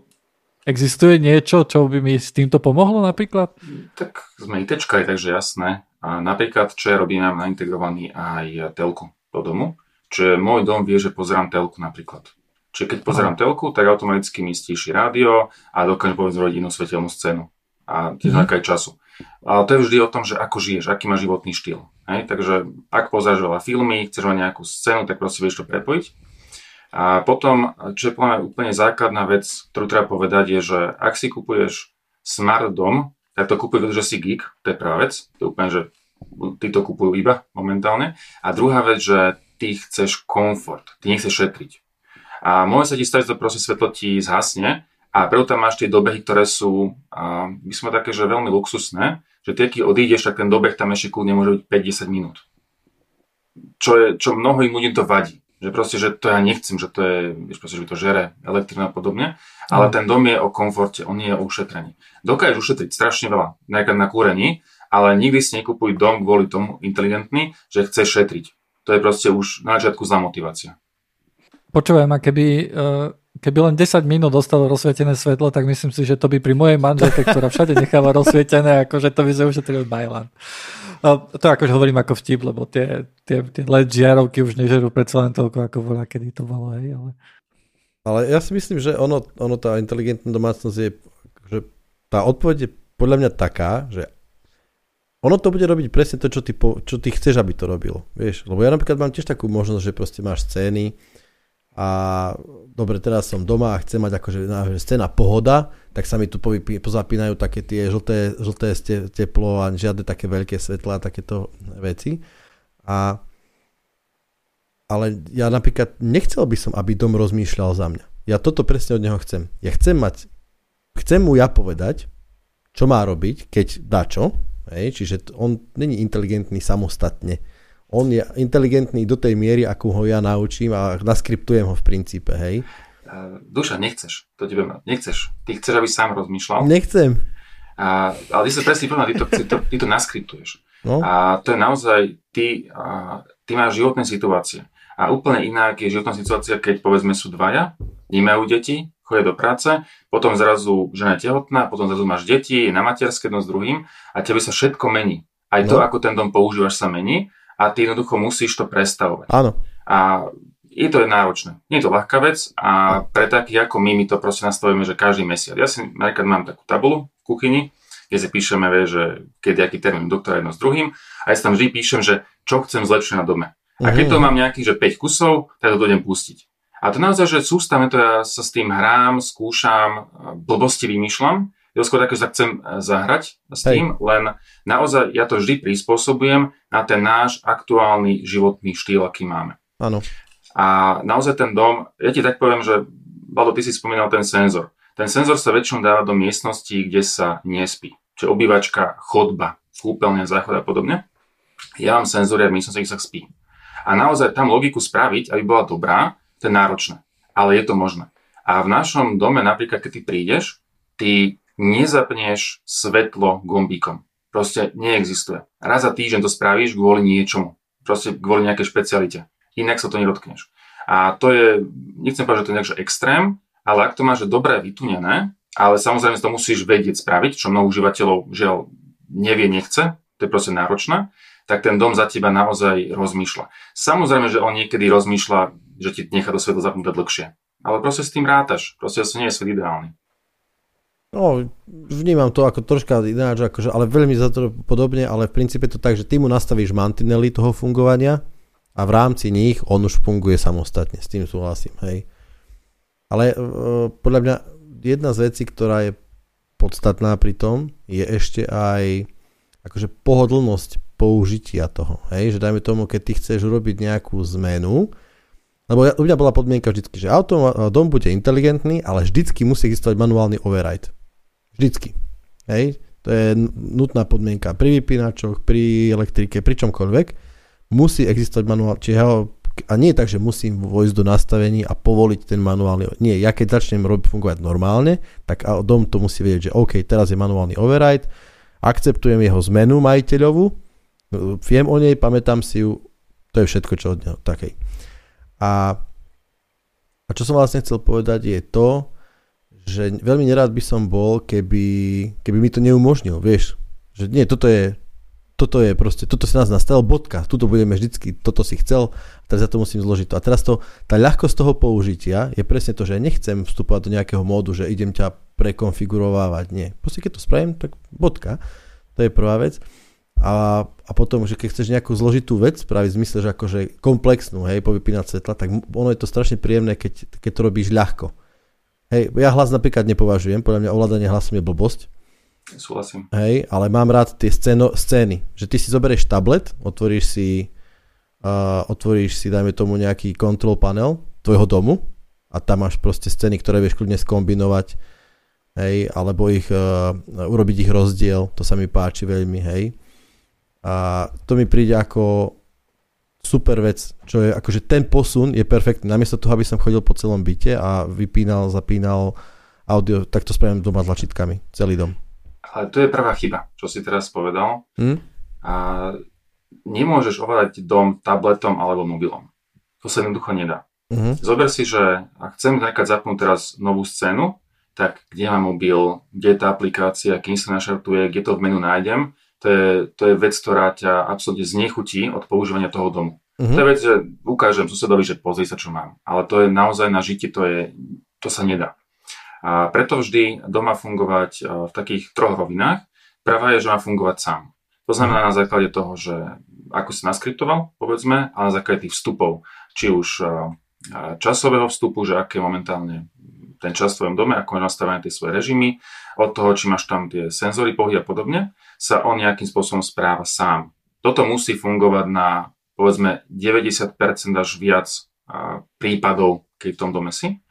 Existuje niečo, čo by mi s týmto pomohlo napríklad? Tak sme ITčkari, takže jasné. A napríklad, čo ja robím, mám naintegrovaný aj telku do domu. Čiže môj dom vie, že pozerám telku napríklad. Čiže keď pozerám Aha. telku, tak automaticky mi stíši rádio a dokážem povedzme inú svetelnú scénu. A tiež mm. aj času. Ale to je vždy o tom, že ako žiješ, aký má životný štýl. Hej? Takže ak pozeráš veľa filmy, chceš mať nejakú scénu, tak proste vieš to prepojiť. A potom, čo je úplne základná vec, ktorú treba povedať, je, že ak si kupuješ smart dom, tak to kupuje, že si geek, to je prvá vec. To je úplne, že ty to kupujú iba momentálne. A druhá vec, že ty chceš komfort, ty nechceš šetriť. A môže sa ti stať, že to proste svetlo ti zhasne a preto tam máš tie dobehy, ktoré sú, a my sme také, že veľmi luxusné, že ty, keď odídeš, tak ten dobeh tam ešte kľudne môže byť 5-10 minút. Čo, je, čo mnohým ľuďom to vadí. Že proste, že to ja nechcem, že to je, vieš proste, že to žere elektrina a podobne, ale mm. ten dom je o komforte, on nie je o ušetrení. Dokážeš ušetriť strašne veľa, napríklad na kúrení, ale nikdy si nekupuj dom kvôli tomu inteligentný, že chceš šetriť. To je proste už na začiatku zlá motivácia. Ma, keby, eh, keby len 10 minút dostalo rozsvietené svetlo, tak myslím si, že to by pri mojej manželke, ktorá všade necháva rozsvietené, akože to by sme ušetrili bajlan. To akože hovorím ako vtip, lebo tie, tie, tie LED žiarovky už nežerú predsa len toľko, ako voľa, kedy to bolo, hej, ale... Ale ja si myslím, že ono, ono tá inteligentná domácnosť je, že tá odpoveď je podľa mňa taká, že ono to bude robiť presne to, čo ty, po, čo ty chceš, aby to robil. Vieš? Lebo ja napríklad mám tiež takú možnosť, že proste máš scény, a dobre, teraz som doma a chcem mať akože scéna pohoda, tak sa mi tu pozapínajú také tie žlté, žlté teplo a žiadne také veľké svetlá a takéto veci. A, ale ja napríklad nechcel by som, aby dom rozmýšľal za mňa. Ja toto presne od neho chcem. Ja chcem mať, chcem mu ja povedať, čo má robiť, keď dá čo. Hej, čiže on není inteligentný samostatne on je inteligentný do tej miery, akú ho ja naučím a naskriptujem ho v princípe, hej. Duša, nechceš, to tebe nechceš. Ty chceš, aby sám rozmýšľal. Nechcem. A, ale ty sa presne povedal, ty to, ty to, ty to naskriptuješ. No. A to je naozaj, ty, a, ty máš životné situácie. A úplne inak je životná situácia, keď povedzme sú dvaja, nemajú deti, chodia do práce, potom zrazu žena je tehotná, potom zrazu máš deti, je na materské jedno s druhým a tebe sa všetko mení. Aj to, no. ako ten dom používaš, sa mení a ty jednoducho musíš to prestavovať. Áno. A je to náročné. Nie je to ľahká vec a pre takých ako my, my to proste nastavujeme, že každý mesiac. Ja si napríklad mám takú tabulu v kuchyni, kde si píšeme, vie, že keď aký termín doktora jedno s druhým a ja si tam vždy píšem, že čo chcem zlepšiť na dome. A keď mhm. to mám nejakých, že 5 kusov, tak to idem pustiť. A to naozaj, že sústavne to ja sa s tým hrám, skúšam, blbosti vymýšľam je skôr také, že sa chcem e, zahrať s tým, Hej. len naozaj ja to vždy prispôsobujem na ten náš aktuálny životný štýl, aký máme. Áno. A naozaj ten dom, ja ti tak poviem, že Vlado, ty si spomínal ten senzor. Ten senzor sa väčšinou dáva do miestnosti, kde sa nespí. Čiže obývačka, chodba, kúpeľňa, záchod a podobne. Ja mám senzory v miestnosti, kde sa spí. A naozaj tam logiku spraviť, aby bola dobrá, to je náročné. Ale je to možné. A v našom dome napríklad, keď ty prídeš, ty nezapneš svetlo gombíkom. Proste neexistuje. Raz za týždeň to spravíš kvôli niečomu. Proste kvôli nejakej špecialite. Inak sa to nedotkneš. A to je, nechcem povedať, že to je nejaký extrém, ale ak to máš dobre vytunené, ale samozrejme to musíš vedieť spraviť, čo mnoho užívateľov žiaľ nevie, nechce, to je proste náročné, tak ten dom za teba naozaj rozmýšľa. Samozrejme, že on niekedy rozmýšľa, že ti nechá do svetla zapnuté dlhšie. Ale proste s tým rátaš. Proste to nie je svet ideálny. No, vnímam to ako troška ináč, akože, ale veľmi za to podobne, ale v princípe to tak, že ty mu nastavíš mantinely toho fungovania a v rámci nich on už funguje samostatne, s tým súhlasím, hej. Ale e, podľa mňa jedna z vecí, ktorá je podstatná pri tom, je ešte aj akože pohodlnosť použitia toho, hej, že dajme tomu, keď ty chceš urobiť nejakú zmenu, lebo u mňa bola podmienka vždycky, že auto, dom bude inteligentný, ale vždycky musí existovať manuálny override. Vždycky. Hej? To je nutná podmienka pri vypínačoch, pri elektrike, pri čomkoľvek. Musí existovať manuál, čiže ja ho, a nie tak, že musím vojsť do nastavení a povoliť ten manuálny. Nie, ja keď začnem robiť fungovať normálne, tak dom to musí vedieť, že OK, teraz je manuálny override akceptujem jeho zmenu majiteľovú, viem o nej, pamätám si ju, to je všetko, čo od neho. Takej. A, a čo som vlastne chcel povedať je to, že veľmi nerád by som bol, keby, keby mi to neumožnil, vieš. Že nie, toto je, toto je proste, toto si nás nastavil, bodka, tuto budeme vždycky, toto si chcel, a teraz ja to musím zložiť. A teraz to, tá ľahkosť toho použitia je presne to, že nechcem vstupovať do nejakého módu, že idem ťa prekonfigurovávať, nie. Proste keď to spravím, tak bodka, to je prvá vec. A, a potom, že keď chceš nejakú zložitú vec spraviť zmysle, že akože komplexnú, hej, povypínať svetla, tak ono je to strašne príjemné, keď, keď to robíš ľahko. Hej, ja hlas napríklad nepovažujem, podľa mňa ovládanie hlasom je blbosť. Súhlasím. Hej, ale mám rád tie scéno, scény, že ty si zoberieš tablet, otvoríš si, uh, otvoríš si, dajme tomu nejaký control panel tvojho domu a tam máš proste scény, ktoré vieš kľudne skombinovať, hej, alebo ich, uh, urobiť ich rozdiel, to sa mi páči veľmi, hej. A to mi príde ako super vec, čo je akože ten posun je perfektný. Namiesto toho, aby som chodil po celom byte a vypínal, zapínal audio, tak to spravím doma tlačítkami, celý dom. Ale to je prvá chyba, čo si teraz povedal. Hm? A nemôžeš ovládať dom tabletom alebo mobilom. To sa jednoducho nedá. Uh-huh. Zober si, že ak chcem napríklad zapnúť teraz novú scénu, tak kde mám mobil, kde je tá aplikácia, kým sa našartuje, kde to v menu nájdem to je, to je vec, ktorá ťa absolútne znechutí od používania toho domu. Uh-huh. To je vec, že ukážem susedovi, že pozri sa, čo mám. Ale to je naozaj na žitie, to, je, to sa nedá. A preto vždy doma fungovať v takých troch rovinách. Prvá je, že má fungovať sám. To znamená na základe toho, že ako si naskriptoval, povedzme, a na základe tých vstupov, či už časového vstupu, že aké momentálne ten čas v tvojom dome, ako je nastavené tie svoje režimy, od toho, či máš tam tie senzory pohy a podobne, sa on nejakým spôsobom správa sám. Toto musí fungovať na povedzme 90% až viac prípadov, keď v tom dome si.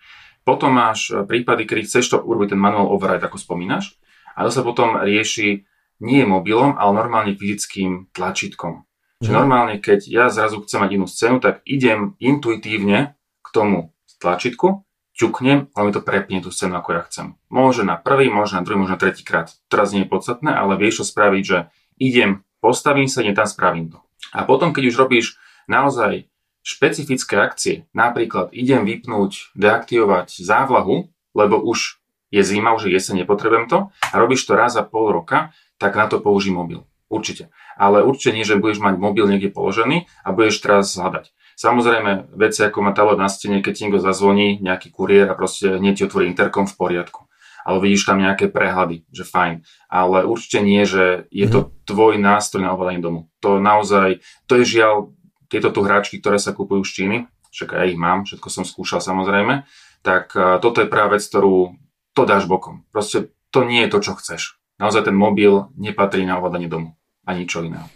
Potom máš prípady, kedy chceš to urobiť ten manual override, ako spomínaš, a to sa potom rieši nie mobilom, ale normálne fyzickým tlačítkom. Čiže mhm. normálne, keď ja zrazu chcem mať inú scénu, tak idem intuitívne k tomu tlačítku ťuknem, ale mi to prepne tú scénu, ako ja chcem. Môže na prvý, môže na druhý, môže na tretí krát. Teraz nie je podstatné, ale vieš čo spraviť, že idem, postavím sa, idem tam, spravím to. A potom, keď už robíš naozaj špecifické akcie, napríklad idem vypnúť, deaktivovať závlahu, lebo už je zima, už je jeseň, nepotrebujem to, a robíš to raz za pol roka, tak na to použij mobil. Určite. Ale určite nie, že budeš mať mobil niekde položený a budeš teraz hľadať. Samozrejme, veci ako má tablet na stene, keď niekto zazvoní, nejaký kuriér a proste hneď ti otvorí interkom v poriadku. Ale vidíš tam nejaké prehľady, že fajn. Ale určite nie, že je to mm-hmm. tvoj nástroj na ovládanie domu. To naozaj, to je žiaľ, tieto tu hráčky, ktoré sa kupujú z Číny, však ja ich mám, všetko som skúšal samozrejme, tak toto je práve vec, ktorú to dáš bokom. Proste to nie je to, čo chceš. Naozaj ten mobil nepatrí na ovládanie domu. Ani ničo iného.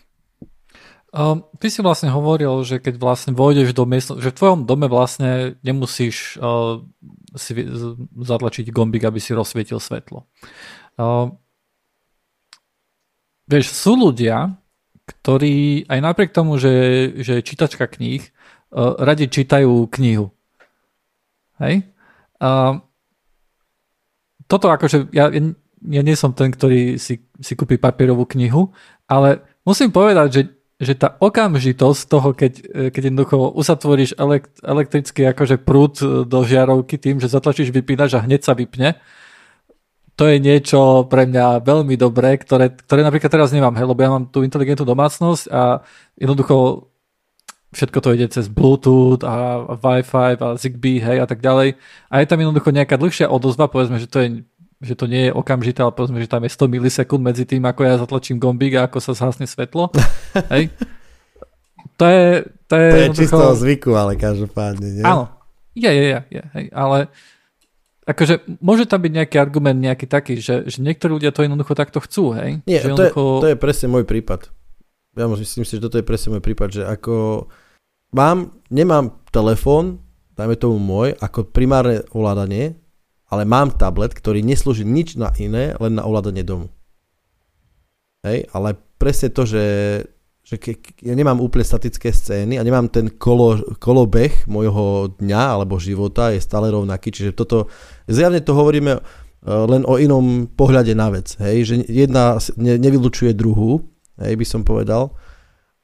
Um, ty si vlastne hovoril, že keď vlastne vojdeš do miestnosti, že v tvojom dome vlastne nemusíš uh, si zatlačiť gombík, aby si rozsvietil svetlo. Uh, vieš, sú ľudia, ktorí aj napriek tomu, že, že je čítačka kníh, uh, radi čítajú knihu. Hej? Uh, toto akože, ja, ja nie som ten, ktorý si, si kúpi papierovú knihu, ale musím povedať, že že tá okamžitosť toho, keď, e, keď jednoducho usatvoríš elekt, elektrický akože prúd e, do žiarovky tým, že zatlačíš vypínač a hneď sa vypne, to je niečo pre mňa veľmi dobré, ktoré, ktoré napríklad teraz nemám, hej, lebo ja mám tú inteligentnú domácnosť a jednoducho všetko to ide cez Bluetooth a Wi-Fi a Zigbee, hej, a tak ďalej. A je tam jednoducho nejaká dlhšia odozva, povedzme, že to je že to nie je okamžité, ale povedzme, že tam je 100 milisekúnd medzi tým, ako ja zatlačím gombík a ako sa zhasne svetlo. <laughs> Hej. To je... To je, to je čisto zvyku, ale každopádne, nie? Áno. Je, je, je, je hej. ale akože môže tam byť nejaký argument nejaký taký, že, že niektorí ľudia to jednoducho takto chcú, hej? Nie, že to, jednoducho... je, to je presne môj prípad. Ja myslím si, že toto je presne môj prípad, že ako mám, nemám telefón, dajme tomu môj, ako primárne ovládanie, ale mám tablet, ktorý neslúži nič na iné, len na ovládanie domu. Hej, ale presne to, že, že ke, ja nemám úplne statické scény a nemám ten kolo, kolobeh môjho dňa alebo života je stále rovnaký, čiže toto, zjavne to hovoríme len o inom pohľade na vec. Hej? Že jedna ne, nevylučuje druhú, hej, by som povedal,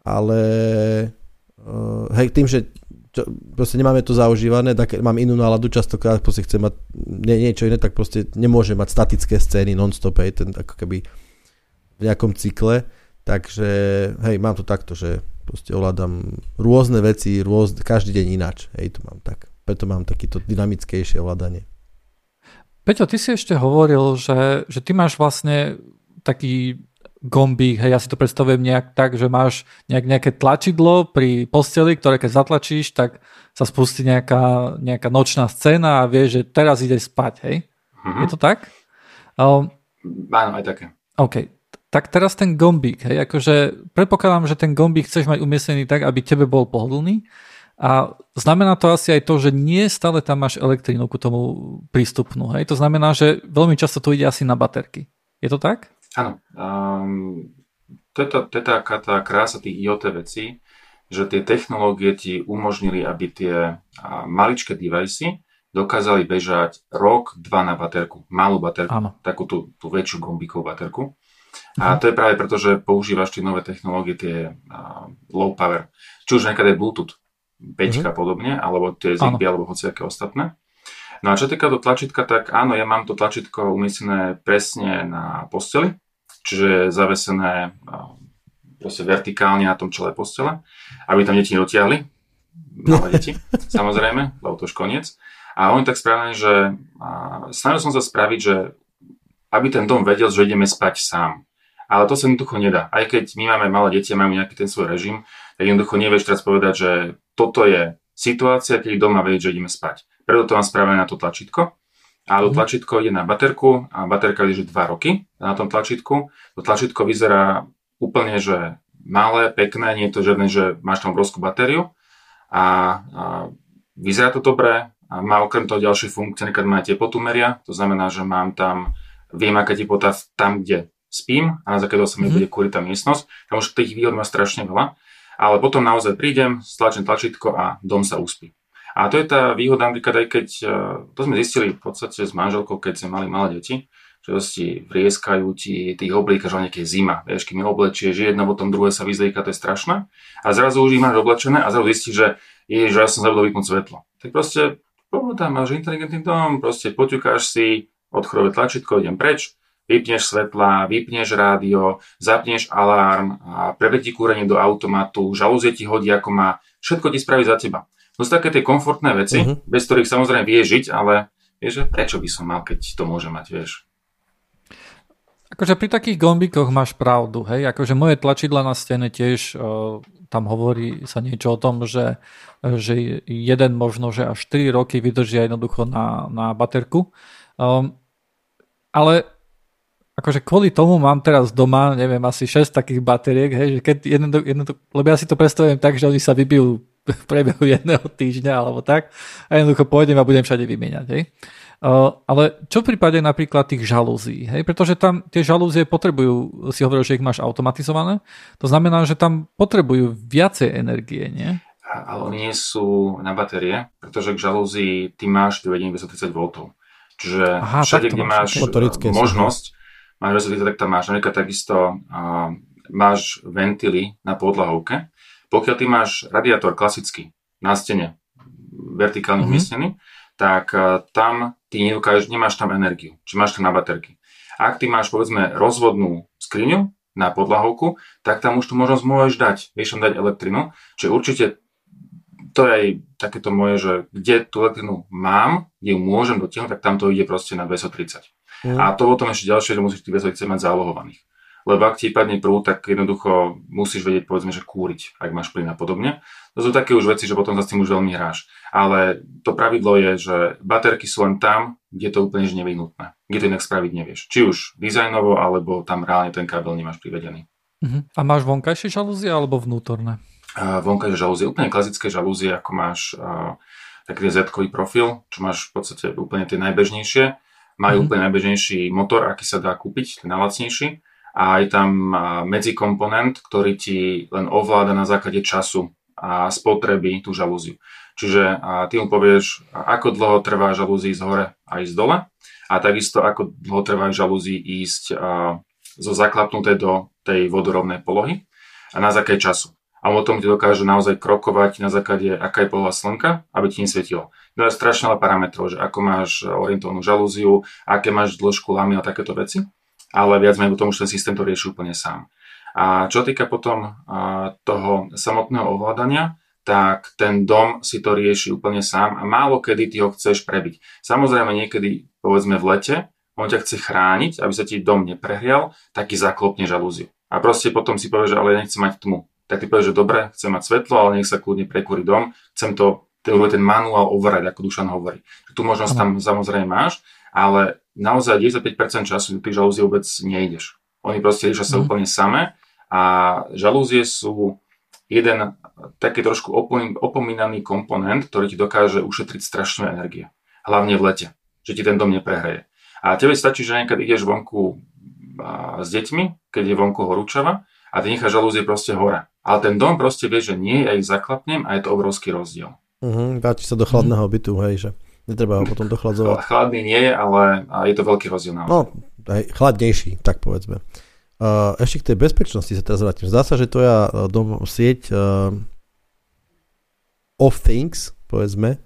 ale uh, hej, tým, že čo, proste nemáme to zaužívané, tak mám inú náladu, častokrát proste chcem mať nie, niečo iné, tak proste nemôže mať statické scény non-stop, hej, ten ako keby v nejakom cykle, takže hej, mám to takto, že proste ovládam rôzne veci, rôz, každý deň ináč, hej, to mám tak, preto mám takýto dynamickejšie ovládanie. Peťo, ty si ešte hovoril, že, že ty máš vlastne taký gombík, hej, ja si to predstavujem nejak tak, že máš nejak, nejaké tlačidlo pri posteli, ktoré keď zatlačíš, tak sa spustí nejaká, nejaká nočná scéna a vieš, že teraz ide spať, hej? Mm-hmm. Je to tak? Um, Áno, aj také. OK. Tak teraz ten gombík, hej, akože predpokladám, že ten gombík chceš mať umiestnený tak, aby tebe bol pohodlný a znamená to asi aj to, že nie stále tam máš elektrínu ku tomu prístupnú, hej? To znamená, že veľmi často to ide asi na baterky. Je to tak? Áno. Um, to, je to, to je taká tá krása tých IoT vecí, že tie technológie ti umožnili, aby tie maličké devicey dokázali bežať rok, dva na baterku, malú baterku, Áno. takú tú, tú väčšiu gombíkovú baterku. A to je práve preto, že používaš tie nové technológie, tie uh, low power, či už nejaké Bluetooth, 5 mm-hmm. podobne, alebo tie Zigbee, alebo hociaké ostatné. No a čo týka do tlačítka, tak áno, ja mám to tlačítko umiestnené presne na posteli, čiže zavesené proste vertikálne na tom čele postele, aby tam deti nedotiahli, malé deti, <laughs> samozrejme, lebo to už koniec. A oni tak správne, že snažil som sa spraviť, že aby ten dom vedel, že ideme spať sám. Ale to sa jednoducho nedá. Aj keď my máme malé deti a majú nejaký ten svoj režim, tak jednoducho nevieš teraz povedať, že toto je situácia, keď doma vedieť, že ideme spať. Preto to mám spravené na to tlačítko. A to mhm. tlačítko ide na baterku a baterka vydrží 2 roky na tom tlačítku. To tlačítko vyzerá úplne, že malé, pekné, nie je to žiadne, že máš tam obrovskú batériu a, a vyzerá to dobre a má okrem toho ďalšie funkcie, napríklad má teplotu meria, to znamená, že mám tam, viem aká teplota tam, kde spím a na základe toho sa mi mm. bude kúriť tá miestnosť. Tam už tých výhod má strašne veľa, ale potom naozaj prídem, stlačím tlačítko a dom sa uspí. A to je tá výhoda napríklad aj keď, e, to sme zistili v podstate s manželkou, keď sme mali malé deti, že si vrieskajú ti tých oblíkaš, ale nejaké zima, vieš, kým oblečieš, jedno potom druhé sa vyzlieka, to je strašné. A zrazu už ich máš oblečené a zrazu zistíš, že je, že ja som zabudol vypnúť svetlo. Tak proste, tam máš inteligentný dom, proste poťukáš si, odchodové tlačítko, idem preč, vypneš svetla, vypneš rádio, zapneš alarm, a prevedí kúrenie do automatu, žalúzie ti hodí ako má, všetko ti spraví za teba. To sú také tie komfortné veci, uh-huh. bez ktorých samozrejme vie žiť, ale vieš, že prečo by som mal, keď to môže mať, vieš. Akože pri takých gombíkoch máš pravdu, hej, akože moje tlačidla na stene tiež uh, tam hovorí sa niečo o tom, že, že jeden možno, že až 4 roky vydržia jednoducho na, na baterku. Um, ale akože kvôli tomu mám teraz doma, neviem, asi 6 takých bateriek, hej, že keď jedno, jedno, lebo ja si to predstavujem tak, že oni sa vybijú <laughs> v priebehu jedného týždňa alebo tak a jednoducho pôjdem a budem všade vymieňať. Hej. Ale čo v prípade napríklad tých žalúzií? Hej? Pretože tam tie žalúzie potrebujú, si hovoril, že ich máš automatizované, to znamená, že tam potrebujú viacej energie, nie? Ale nie sú na batérie, pretože k žalúzii ty máš privedenie 230 V. Čiže Aha, všade, kde máš, máš možnosť, máš 230, tak tam máš. Napríklad takisto uh, máš ventily na podlahovke, pokiaľ ty máš radiátor klasický na stene, vertikálne mm-hmm. umiestnený, tak uh, tam ty nedokážeš, nemáš tam energiu, či máš tam na baterky. Ak ty máš povedzme rozvodnú skriňu na podlahovku, tak tam už tu možnosť môžeš dať, vieš tam dať elektrinu, čiže určite to je aj takéto moje, že kde tú elektrinu mám, kde ju môžem dotiahnuť, tak tam to ide proste na 230. Mm. A to potom ešte ďalšie, že musíš tých 230 mať zálohovaných lebo ak ti padne prúd, tak jednoducho musíš vedieť, povedzme, že kúriť, ak máš plyn a podobne. To sú také už veci, že potom sa s tým už veľmi hráš. Ale to pravidlo je, že baterky sú len tam, kde to úplne nevyhnutné. Kde to inak spraviť nevieš. Či už dizajnovo, alebo tam reálne ten kábel nemáš privedený. Uh-huh. A máš vonkajšie žalúzie alebo vnútorné? Vonkajšie žalúzie, úplne klasické žalúzie, ako máš taký z profil, čo máš v podstate úplne tie najbežnejšie. Majú uh-huh. úplne najbežnejší motor, aký sa dá kúpiť, ten najlacnejší a je tam medzikomponent, ktorý ti len ovláda na základe času a spotreby tú žalúziu. Čiže a ty mu povieš, ako dlho trvá žalúzii z hore a ísť dole a takisto ako dlho trvá žalúzii ísť a, zo zaklapnuté do tej vodorovnej polohy a na základe času. A o tom ti dokáže naozaj krokovať na základe, aká je poloha slnka, aby ti nesvietilo. To je strašne veľa parametrov, že ako máš orientovanú žalúziu, aké máš dĺžku lamy a takéto veci, ale viac menej tomu, že ten systém to rieši úplne sám. A čo týka potom toho samotného ovládania, tak ten dom si to rieši úplne sám a málo kedy ty ho chceš prebiť. Samozrejme niekedy, povedzme v lete, on ťa chce chrániť, aby sa ti dom neprehrial, tak ti zaklopne žalúziu. A proste potom si povie, že ale ja nechcem mať tmu. Tak ty povieš, že dobre, chcem mať svetlo, ale nech sa kľudne prekúri dom, chcem to, ten, ten manuál overať, ako Dušan hovorí. Tu možnosť tam samozrejme máš, ale naozaj 95% času ty žalúzie vôbec nejdeš. Oni proste riešia sa mm. úplne samé a žalúzie sú jeden taký trošku opomínaný komponent, ktorý ti dokáže ušetriť strašnú energie. Hlavne v lete, že ti ten dom neprehreje. A tebe stačí, že niekedy ideš vonku s deťmi, keď je vonku horúčava a ty necháš žalúzie proste hore. Ale ten dom proste vie, že nie, ja ich zaklapnem a je to obrovský rozdiel. Uh-huh, vráti sa do chladného uh-huh. bytu, hej, že netreba ho potom dochladzovať. Chladný nie ale je to veľký rozdiel. Naozaj. No, hej, chladnejší, tak povedzme. Uh, ešte k tej bezpečnosti sa teraz vrátim. Zdá sa, že tvoja uh, dom, sieť uh, of things, povedzme,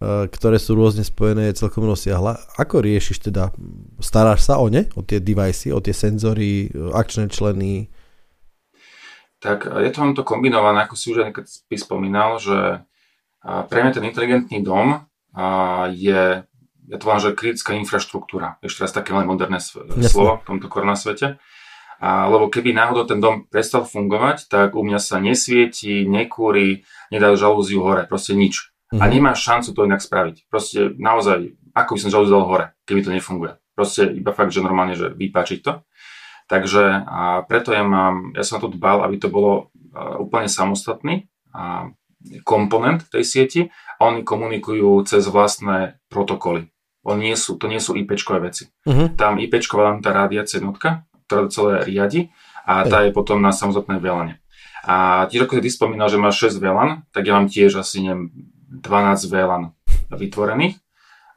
uh, ktoré sú rôzne spojené, je celkom rozsiahla. Ako riešiš teda? Staráš sa o ne? O tie device, o tie senzory, akčné členy? Tak je to to kombinované, ako si už aj spomínal, že pre mňa ten inteligentný dom je ja to volám, že kritická infraštruktúra. Ešte raz také veľmi moderné slovo v tomto korona svete. A, lebo keby náhodou ten dom prestal fungovať, tak u mňa sa nesvieti, nekúri, nedá žalúziu hore, proste nič. Mm-hmm. A mhm. nemáš šancu to inak spraviť. Proste naozaj, ako by som žalúziu dal hore, keby to nefunguje. Proste iba fakt, že normálne, že vypáčiť to. Takže a preto ja mám, ja som na to dbal, aby to bolo úplne samostatný a komponent tej sieti a oni komunikujú cez vlastné protokoly. Oni nie sú, to nie sú IP-čkové veci. Uh-huh. Tam IP-čková tá rádiacia jednotka, ktorá to celé riadi a tá je potom na samostatné VLAN. A tiež ako ty spomínal, že máš 6 VLAN, tak ja mám tiež asi neviem, 12 VLAN vytvorených.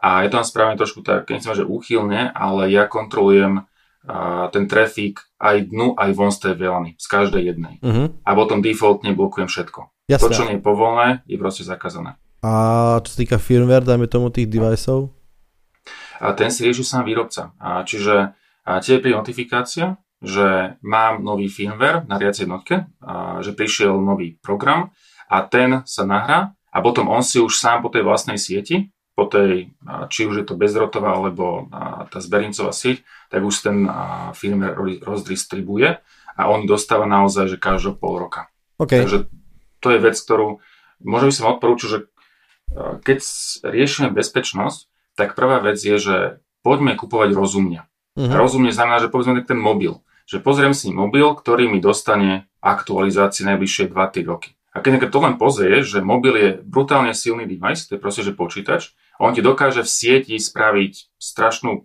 A je to tam spravené trošku tak, nechcem že úchylne, ale ja kontrolujem a, ten trafik aj dnu, aj von z tej VLANy, z každej jednej. Uh-huh. A potom defaultne blokujem všetko. Jasne. To, čo nie je povolné, je proste zakázané. A čo sa týka firmware, dajme tomu tých deviceov? A ten si rieši sám výrobca. A čiže a tiež pri notifikácia, že mám nový firmware na riacej jednotke, a že prišiel nový program a ten sa nahrá a potom on si už sám po tej vlastnej sieti, po tej, či už je to bezdrotová alebo tá zberincová sieť, tak už ten firmware rozdistribuje a on dostáva naozaj, že každého pol roka. Okay. Takže to je vec, ktorú možno by som odporúčil, že keď riešime bezpečnosť, tak prvá vec je, že poďme kupovať rozumne. Uh-huh. Rozumne znamená, že povedzme ten mobil. Že pozriem si mobil, ktorý mi dostane aktualizácie najbližšie 2-3 roky. A keď to len pozrieš, že mobil je brutálne silný device, to je proste, že počítač, on ti dokáže v sieti spraviť strašnú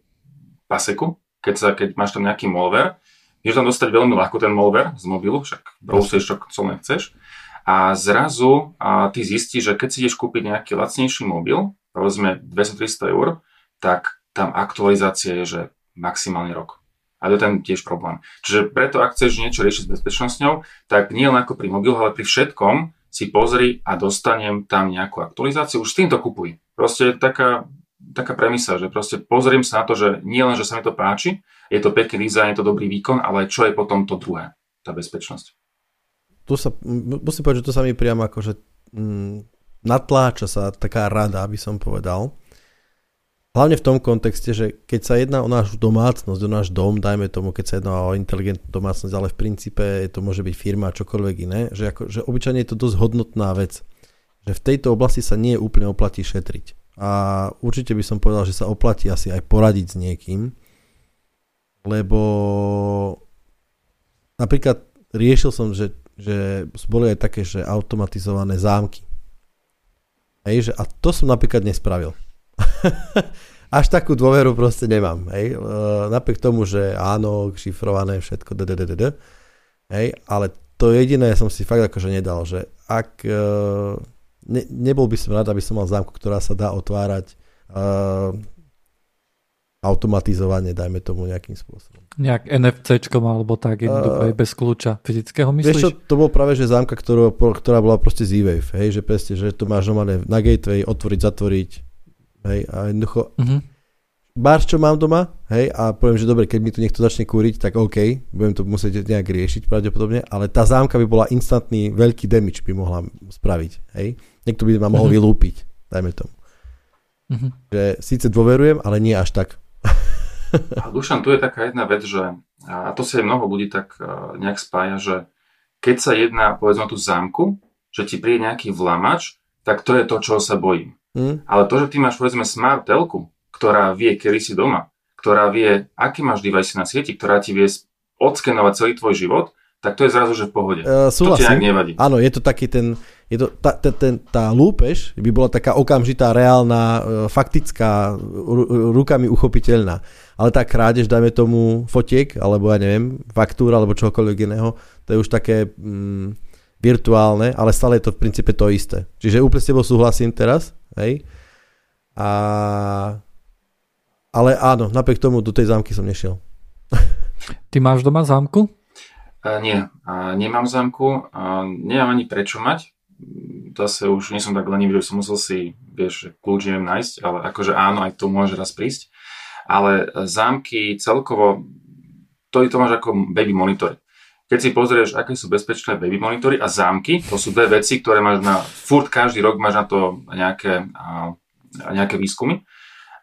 paseku, keď, sa, keď máš tam nejaký malware, vieš tam dostať veľmi ľahko ten malware z mobilu, však browsuješ, čo, čo len chceš, a zrazu a ty zistíš, že keď si ideš kúpiť nejaký lacnejší mobil, povedzme 200-300 eur, tak tam aktualizácia je, že maximálne rok. A to je ten tiež problém. Čiže preto, ak chceš niečo riešiť s bezpečnosťou, tak nie len ako pri mobilu, ale pri všetkom si pozri a dostanem tam nejakú aktualizáciu. Už s týmto kupuj. Proste taká, taká premisa, že proste pozriem sa na to, že nie len, že sa mi to páči, je to pekný dizajn, je to dobrý výkon, ale čo je potom to druhé, tá bezpečnosť. Tu sa, musím povedať, že to sa mi priamo akože natláča sa taká rada, aby som povedal, Hlavne v tom kontexte, že keď sa jedná o náš domácnosť, o náš dom, dajme tomu, keď sa jedná o inteligentnú domácnosť, ale v princípe to môže byť firma, čokoľvek iné, že, ako, že obyčajne je to dosť hodnotná vec. Že v tejto oblasti sa nie úplne oplatí šetriť. A určite by som povedal, že sa oplatí asi aj poradiť s niekým, lebo napríklad riešil som, že, že boli aj také, že automatizované zámky. Hej, že, a to som napríklad nespravil. <laughs> Až takú dôveru proste nemám. Hej. Napriek tomu, že áno, šifrované všetko, dddd, hej, ale to jediné som si fakt akože nedal, že ak ne, nebol by som rád, aby som mal zámku, ktorá sa dá otvárať uh, automatizovane, dajme tomu nejakým spôsobom. Nejak NFCčkom alebo tak, jednoducho uh, bez kľúča fyzického, myslíš? Vieš čo, to bol práve, že zámka, ktorú, ktorá bola proste Z-Wave, hej, že presne, že to máš normálne na gateway, otvoriť, zatvoriť, hej, a jednoducho uh-huh. bar, čo mám doma, hej, a poviem, že dobre, keď mi tu niekto začne kúriť, tak OK, budem to musieť nejak riešiť pravdepodobne, ale tá zámka by bola instantný veľký damage by mohla spraviť, hej. Niekto by ma mohol uh-huh. vylúpiť, dajme tomu. Uh-huh. Že síce dôverujem, ale nie až tak. A Dušan, tu je taká jedna vec, že, a to si aj mnoho ľudí tak nejak spája, že keď sa jedná, povedzme, tú zámku, že ti príde nejaký vlamač, tak to je to, čo sa bojím. Hmm. Ale to, že ty máš, povedzme, smart telku, ktorá vie, kedy si doma, ktorá vie, aký máš device na sieti, ktorá ti vie odskenovať celý tvoj život, tak to je zrazu, že v pohode. Uh, to ti nejak nevadí. Áno, je to taký ten, je to, tá, tá, tá, tá lúpež by bola taká okamžitá, reálna, e, faktická, rukami uchopiteľná ale tá krádež, dajme tomu fotiek, alebo ja neviem, faktúra, alebo čokoľvek iného, to je už také mm, virtuálne, ale stále je to v princípe to isté. Čiže úplne s tebou súhlasím teraz, hej. A... Ale áno, napriek tomu do tej zámky som nešiel. <laughs> Ty máš doma zámku? Uh, nie, uh, nemám zámku, uh, nemám ani prečo mať. Zase už nie som tak lenivý, že som musel si, vieš, kľúč neviem nájsť, ale akože áno, aj to môže raz prísť ale zámky celkovo, to, to máš ako baby monitory. Keď si pozrieš, aké sú bezpečné baby monitory a zámky, to sú dve veci, ktoré máš na, furt každý rok máš na to nejaké, nejaké výskumy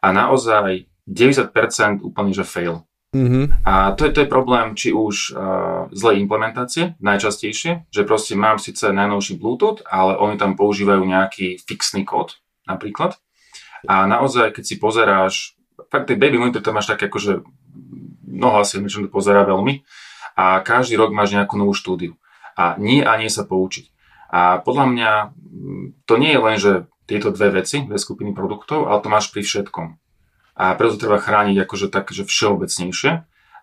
a naozaj 90% úplne, že fail. Mm-hmm. A to je, to je problém, či už uh, zlej implementácie, najčastejšie, že proste mám síce najnovší Bluetooth, ale oni tam používajú nejaký fixný kód, napríklad. A naozaj, keď si pozeráš fakt tej baby monitor tam máš tak akože mnoho asi to pozerá veľmi a každý rok máš nejakú novú štúdiu. A nie a nie sa poučiť. A podľa mňa mm, to nie je len, že tieto dve veci, dve skupiny produktov, ale to máš pri všetkom. A preto treba chrániť akože tak, že všeobecnejšie.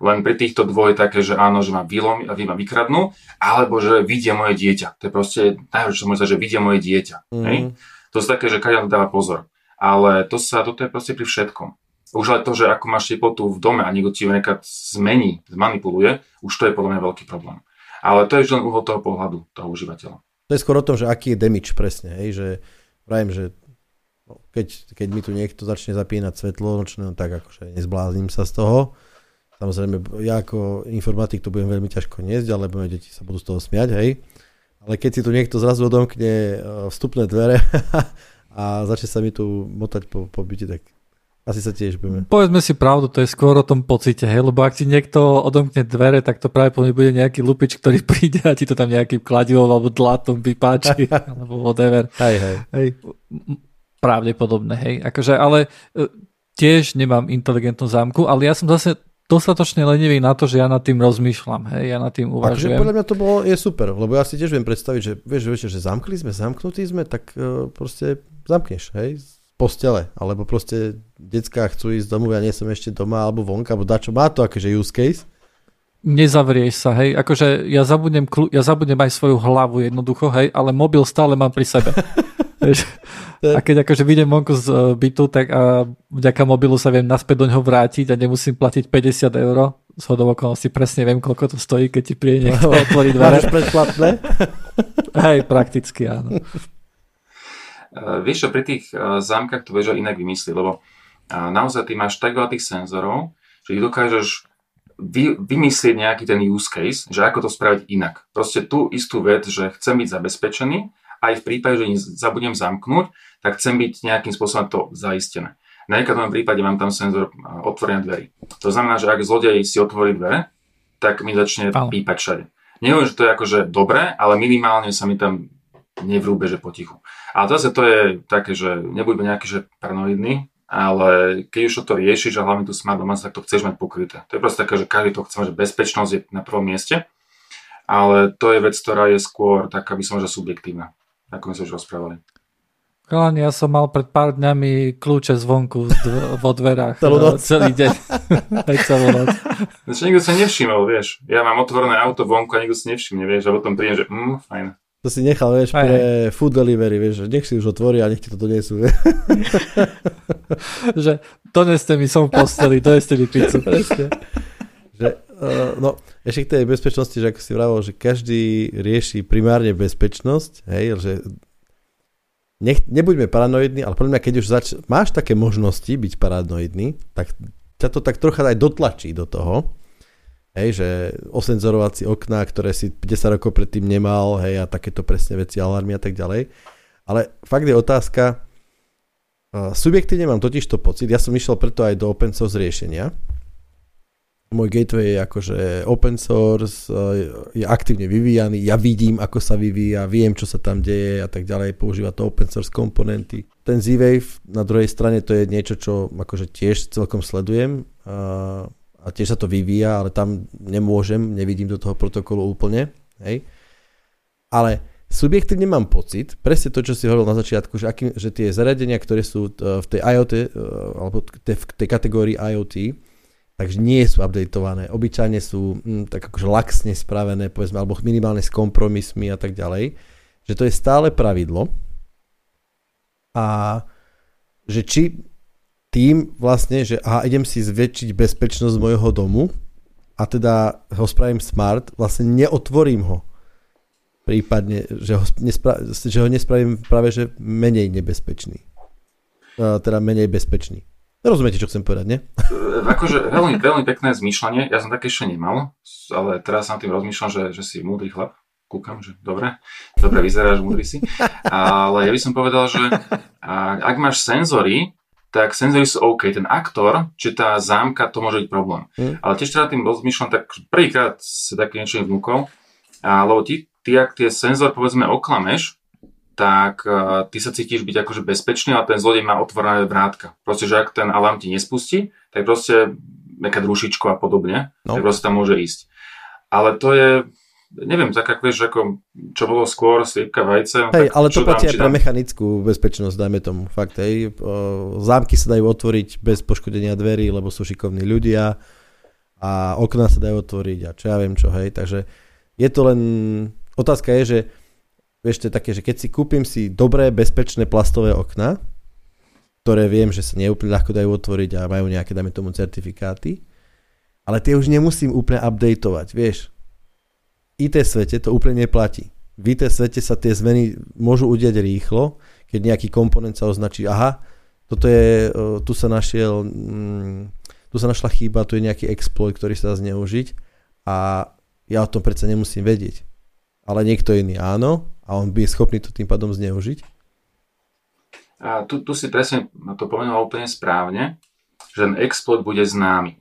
Len pri týchto dvoch je také, že áno, že ma, vylom, ma vykradnú, alebo že vidia moje dieťa. To je proste najhoršie, že vidia moje dieťa. Mm. Hej? To sú také, že každý dáva pozor. Ale to sa, toto je proste pri všetkom. Už len to, že ako máš teplotu v dome a niekto ti ju nekad zmení, zmanipuluje, už to je podľa mňa veľký problém. Ale to je len uhol toho pohľadu toho užívateľa. To je skôr o tom, že aký je damage presne, hej, že prajem, že keď, keď mi tu niekto začne zapínať svetlo nočné, no tak akože nezblázním sa z toho. Samozrejme, ja ako informatik to budem veľmi ťažko niesť, ale moje deti sa budú z toho smiať, hej. Ale keď si tu niekto zrazu odomkne e, vstupné dvere <laughs> a začne sa mi tu motať po, po byte, tak asi sa tiež budeme. Povedzme si pravdu, to je skôr o tom pocite, hej, lebo ak ti niekto odomkne dvere, tak to práve bude nejaký lupič, ktorý <laughs> príde a ti to tam nejakým kladivom alebo dlatom vypáči, <laughs> alebo whatever. Hej, hej. hej. Pravdepodobné, hej. Akože, ale e, tiež nemám inteligentnú zámku, ale ja som zase dostatočne lenivý na to, že ja nad tým rozmýšľam, hej, ja nad tým akože uvažujem. Akože podľa mňa to bolo, je super, lebo ja si tiež viem predstaviť, že vieš, vieš že zamkli sme, zamknutí sme, tak uh, proste zamkneš, hej, postele, alebo proste detská chcú ísť domov, ja nie som ešte doma, alebo vonka, alebo dačo, má to akože use case. Nezavrieš sa, hej, akože ja zabudnem, ja zabudnem aj svoju hlavu jednoducho, hej, ale mobil stále mám pri sebe. <laughs> a keď akože vidím vonku z e, bytu, tak a vďaka mobilu sa viem naspäť do ňoho vrátiť a nemusím platiť 50 eur. Z hodou okolností presne viem, koľko to stojí, keď ti príde niekto <laughs> otvoriť dvere. Máš predplatné? <laughs> Hej, prakticky áno. Uh, <laughs> vieš čo, pri tých uh, zámkach to vieš inak vymyslieť, lebo uh, naozaj ty máš tak veľa tých senzorov, že ich dokážeš vy, vymyslieť nejaký ten use case, že ako to spraviť inak. Proste tú istú vec, že chcem byť zabezpečený, aj v prípade, že zabudnem zamknúť, tak chcem byť nejakým spôsobom to zaistené. Na nejakom prípade mám tam senzor otvorenia dverí. To znamená, že ak zlodej si otvorí dvere, tak mi začne pípať všade. Neviem, že to je akože dobré, ale minimálne sa mi tam nevrúbe, že potichu. A zase to je také, že nebuďme nejaký že paranoidný, ale keď už to riešiš a hlavne tu smart domáca, tak to chceš mať pokryté. To je proste také, že každý to chce, že bezpečnosť je na prvom mieste, ale to je vec, ktorá je skôr taká, by som že subjektívna, ako sme sa už rozprávali. Chalani, ja som mal pred pár dňami kľúče zvonku vo dverách celý deň. <laughs> Aj celú noc. Znači, nikto sa nevšimol, vieš. Ja mám otvorené auto vonku a nikto si nevšimne, vieš, a potom prídem, že mm, fajn. To si nechal, vieš, Aj, pre food delivery, vieš, že nech si už otvoria a nech ti to donesú. <laughs> že doneste mi som v posteli, doneste mi pizzu. Presne. <laughs> Že, uh, no, ešte k tej bezpečnosti, že ako si vravol, že každý rieši primárne bezpečnosť, hej, že nech, nebuďme paranoidní, ale podľa mňa, keď už zač- máš také možnosti byť paranoidný, tak ťa to tak trocha aj dotlačí do toho, hej, že osenzorovať si okná, ktoré si 10 rokov predtým nemal, hej, a takéto presne veci, alarmy a tak ďalej. Ale fakt je otázka, uh, subjektívne mám totiž to pocit, ja som išiel preto aj do open source riešenia, môj gateway je akože open source, je aktívne vyvíjaný, ja vidím, ako sa vyvíja, viem, čo sa tam deje a tak ďalej, používa to open source komponenty. Ten Z-Wave na druhej strane to je niečo, čo akože tiež celkom sledujem a, a tiež sa to vyvíja, ale tam nemôžem, nevidím do toho protokolu úplne, hej. Ale subjektívne mám pocit, presne to, čo si hovoril na začiatku, že, aký, že tie zariadenia, ktoré sú v tej IoT, alebo v tej kategórii IoT, takže nie sú updateované. Obyčajne sú hm, tak akože laxne spravené, povedzme, alebo minimálne s kompromismi a tak ďalej. Že to je stále pravidlo. A že či tým vlastne, že aha, idem si zväčšiť bezpečnosť mojho domu a teda ho spravím smart, vlastne neotvorím ho. Prípadne, že ho, nespra- že ho nespravím práve, že menej nebezpečný. Teda menej bezpečný. Rozumiete, čo chcem povedať, nie? Akože veľmi, veľmi pekné zmýšľanie. Ja som také ešte nemal, ale teraz sa tým rozmýšľam, že, že si múdry chlap. Kúkam, že dobre, dobre vyzeráš, múdry si. Ale ja by som povedal, že ak máš senzory, tak senzory sú OK. Ten aktor, či tá zámka, to môže byť problém. Hmm. Ale tiež teda tým rozmýšľam, tak prvýkrát sa také niečo vnúkol, lebo ty, ty, ak tie senzor povedzme oklameš, tak uh, ty sa cítiš byť akože bezpečný, ale ten zlodej má otvorené vrátka. Proste, že ak ten alarm ti nespustí, tak proste nejaká drušičko a podobne, no. tak proste tam môže ísť. Ale to je, neviem, tak ako vieš, ako, čo bolo skôr, sliepka, vajce. Hej, ale to platí aj pre mechanickú bezpečnosť, dajme tomu. Fakt, hej. Zámky sa dajú otvoriť bez poškodenia dverí, lebo sú šikovní ľudia a okná sa dajú otvoriť a čo ja viem čo, hej. Takže je to len, otázka je, že vieš, to je také, že keď si kúpim si dobré, bezpečné plastové okna, ktoré viem, že sa neúplne ľahko dajú otvoriť a majú nejaké, dáme tomu, certifikáty, ale tie už nemusím úplne updateovať, vieš. IT svete to úplne neplatí. V IT svete sa tie zmeny môžu udiať rýchlo, keď nejaký komponent sa označí, aha, toto je, tu sa našiel, mm, tu sa našla chyba, tu je nejaký exploit, ktorý sa dá zneužiť a ja o tom predsa nemusím vedieť. Ale niekto iný áno a on by je schopný to tým pádom zneužiť? A tu, tu si presne to pomenoval úplne správne, že ten exploit bude známy.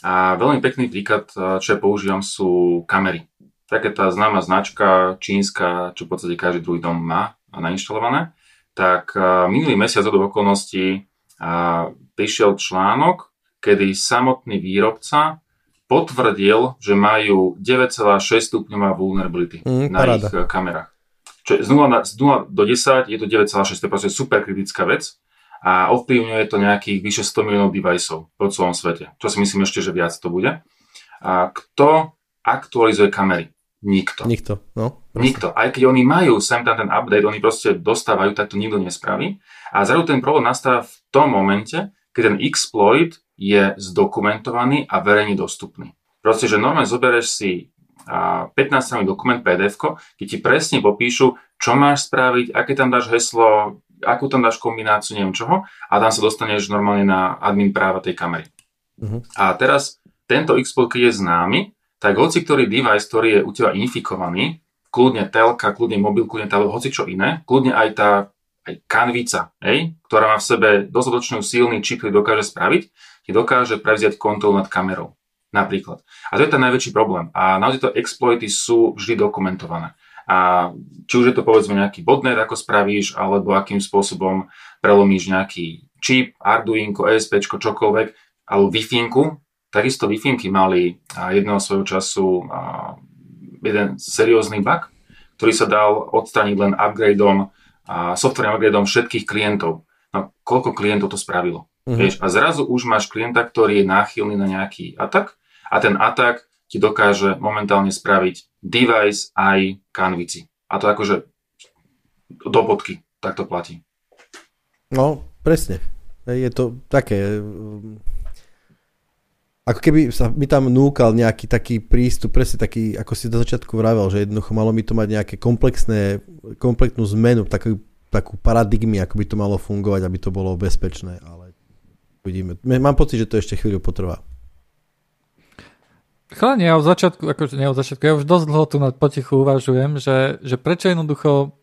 A veľmi pekný príklad, čo ja používam, sú kamery. Také tá známa značka čínska, čo v podstate každý druhý dom má nainštalované. Tak minulý mesiac od okolností prišiel článok, kedy samotný výrobca potvrdil, že majú 9,6 stupňová vulnerability mm, na paráda. ich kamerách. Čo z 0, na, z 0 do 10 je to 9,6, to je proste super kritická vec a ovplyvňuje to nejakých vyše 100 miliónov deviceov po celom svete. Čo si myslím ešte, že viac to bude. A kto aktualizuje kamery? Nikto. Nikto, no. Proste. Nikto. Aj keď oni majú sem tam ten update, oni proste dostávajú, tak to nikto nespraví. A zrazu ten problém nastáva v tom momente, keď ten exploit je zdokumentovaný a verejne dostupný. Proste, že normálne zoberieš si 15 dokument pdf kde ti presne popíšu, čo máš spraviť, aké tam dáš heslo, akú tam dáš kombináciu, neviem čoho, a tam sa dostaneš normálne na admin práva tej kamery. Uh-huh. A teraz tento exploit, keď je známy, tak hoci ktorý device, ktorý je u teba infikovaný, kľudne telka, kľudne mobil, kľudne tablet, hoci čo iné, kľudne aj tá aj kanvica, hej, ktorá má v sebe dostatočný silný čip, ktorý dokáže spraviť, ti dokáže prevziať kontrolu nad kamerou. Napríklad. A to je ten najväčší problém. A naozaj to exploity sú vždy dokumentované. A či už je to povedzme nejaký botnet, ako spravíš, alebo akým spôsobom prelomíš nejaký čip, Arduino, ESP, čokoľvek, alebo wi takisto wi mali jedného svojho času jeden seriózny bug, ktorý sa dal odstrániť len upgradeom, software upgradeom všetkých klientov. No, koľko klientov to spravilo? Mm-hmm. Vieš, a zrazu už máš klienta, ktorý je náchylný na nejaký atak a ten atak ti dokáže momentálne spraviť device aj kanvici. A to akože do bodky, tak to platí. No, presne. Je to také... Um, ako keby sa mi tam núkal nejaký taký prístup, presne taký, ako si do začiatku vravel, že jednoducho malo mi to mať nejaké komplexné, komplexnú zmenu, takú, takú paradigmy, ako by to malo fungovať, aby to bolo bezpečné, ale uvidíme. Mám pocit, že to ešte chvíľu potrvá. Chalani, ja od začiatku, akože nie od začiatku, ja už dosť dlho tu na potichu uvažujem, že, že prečo jednoducho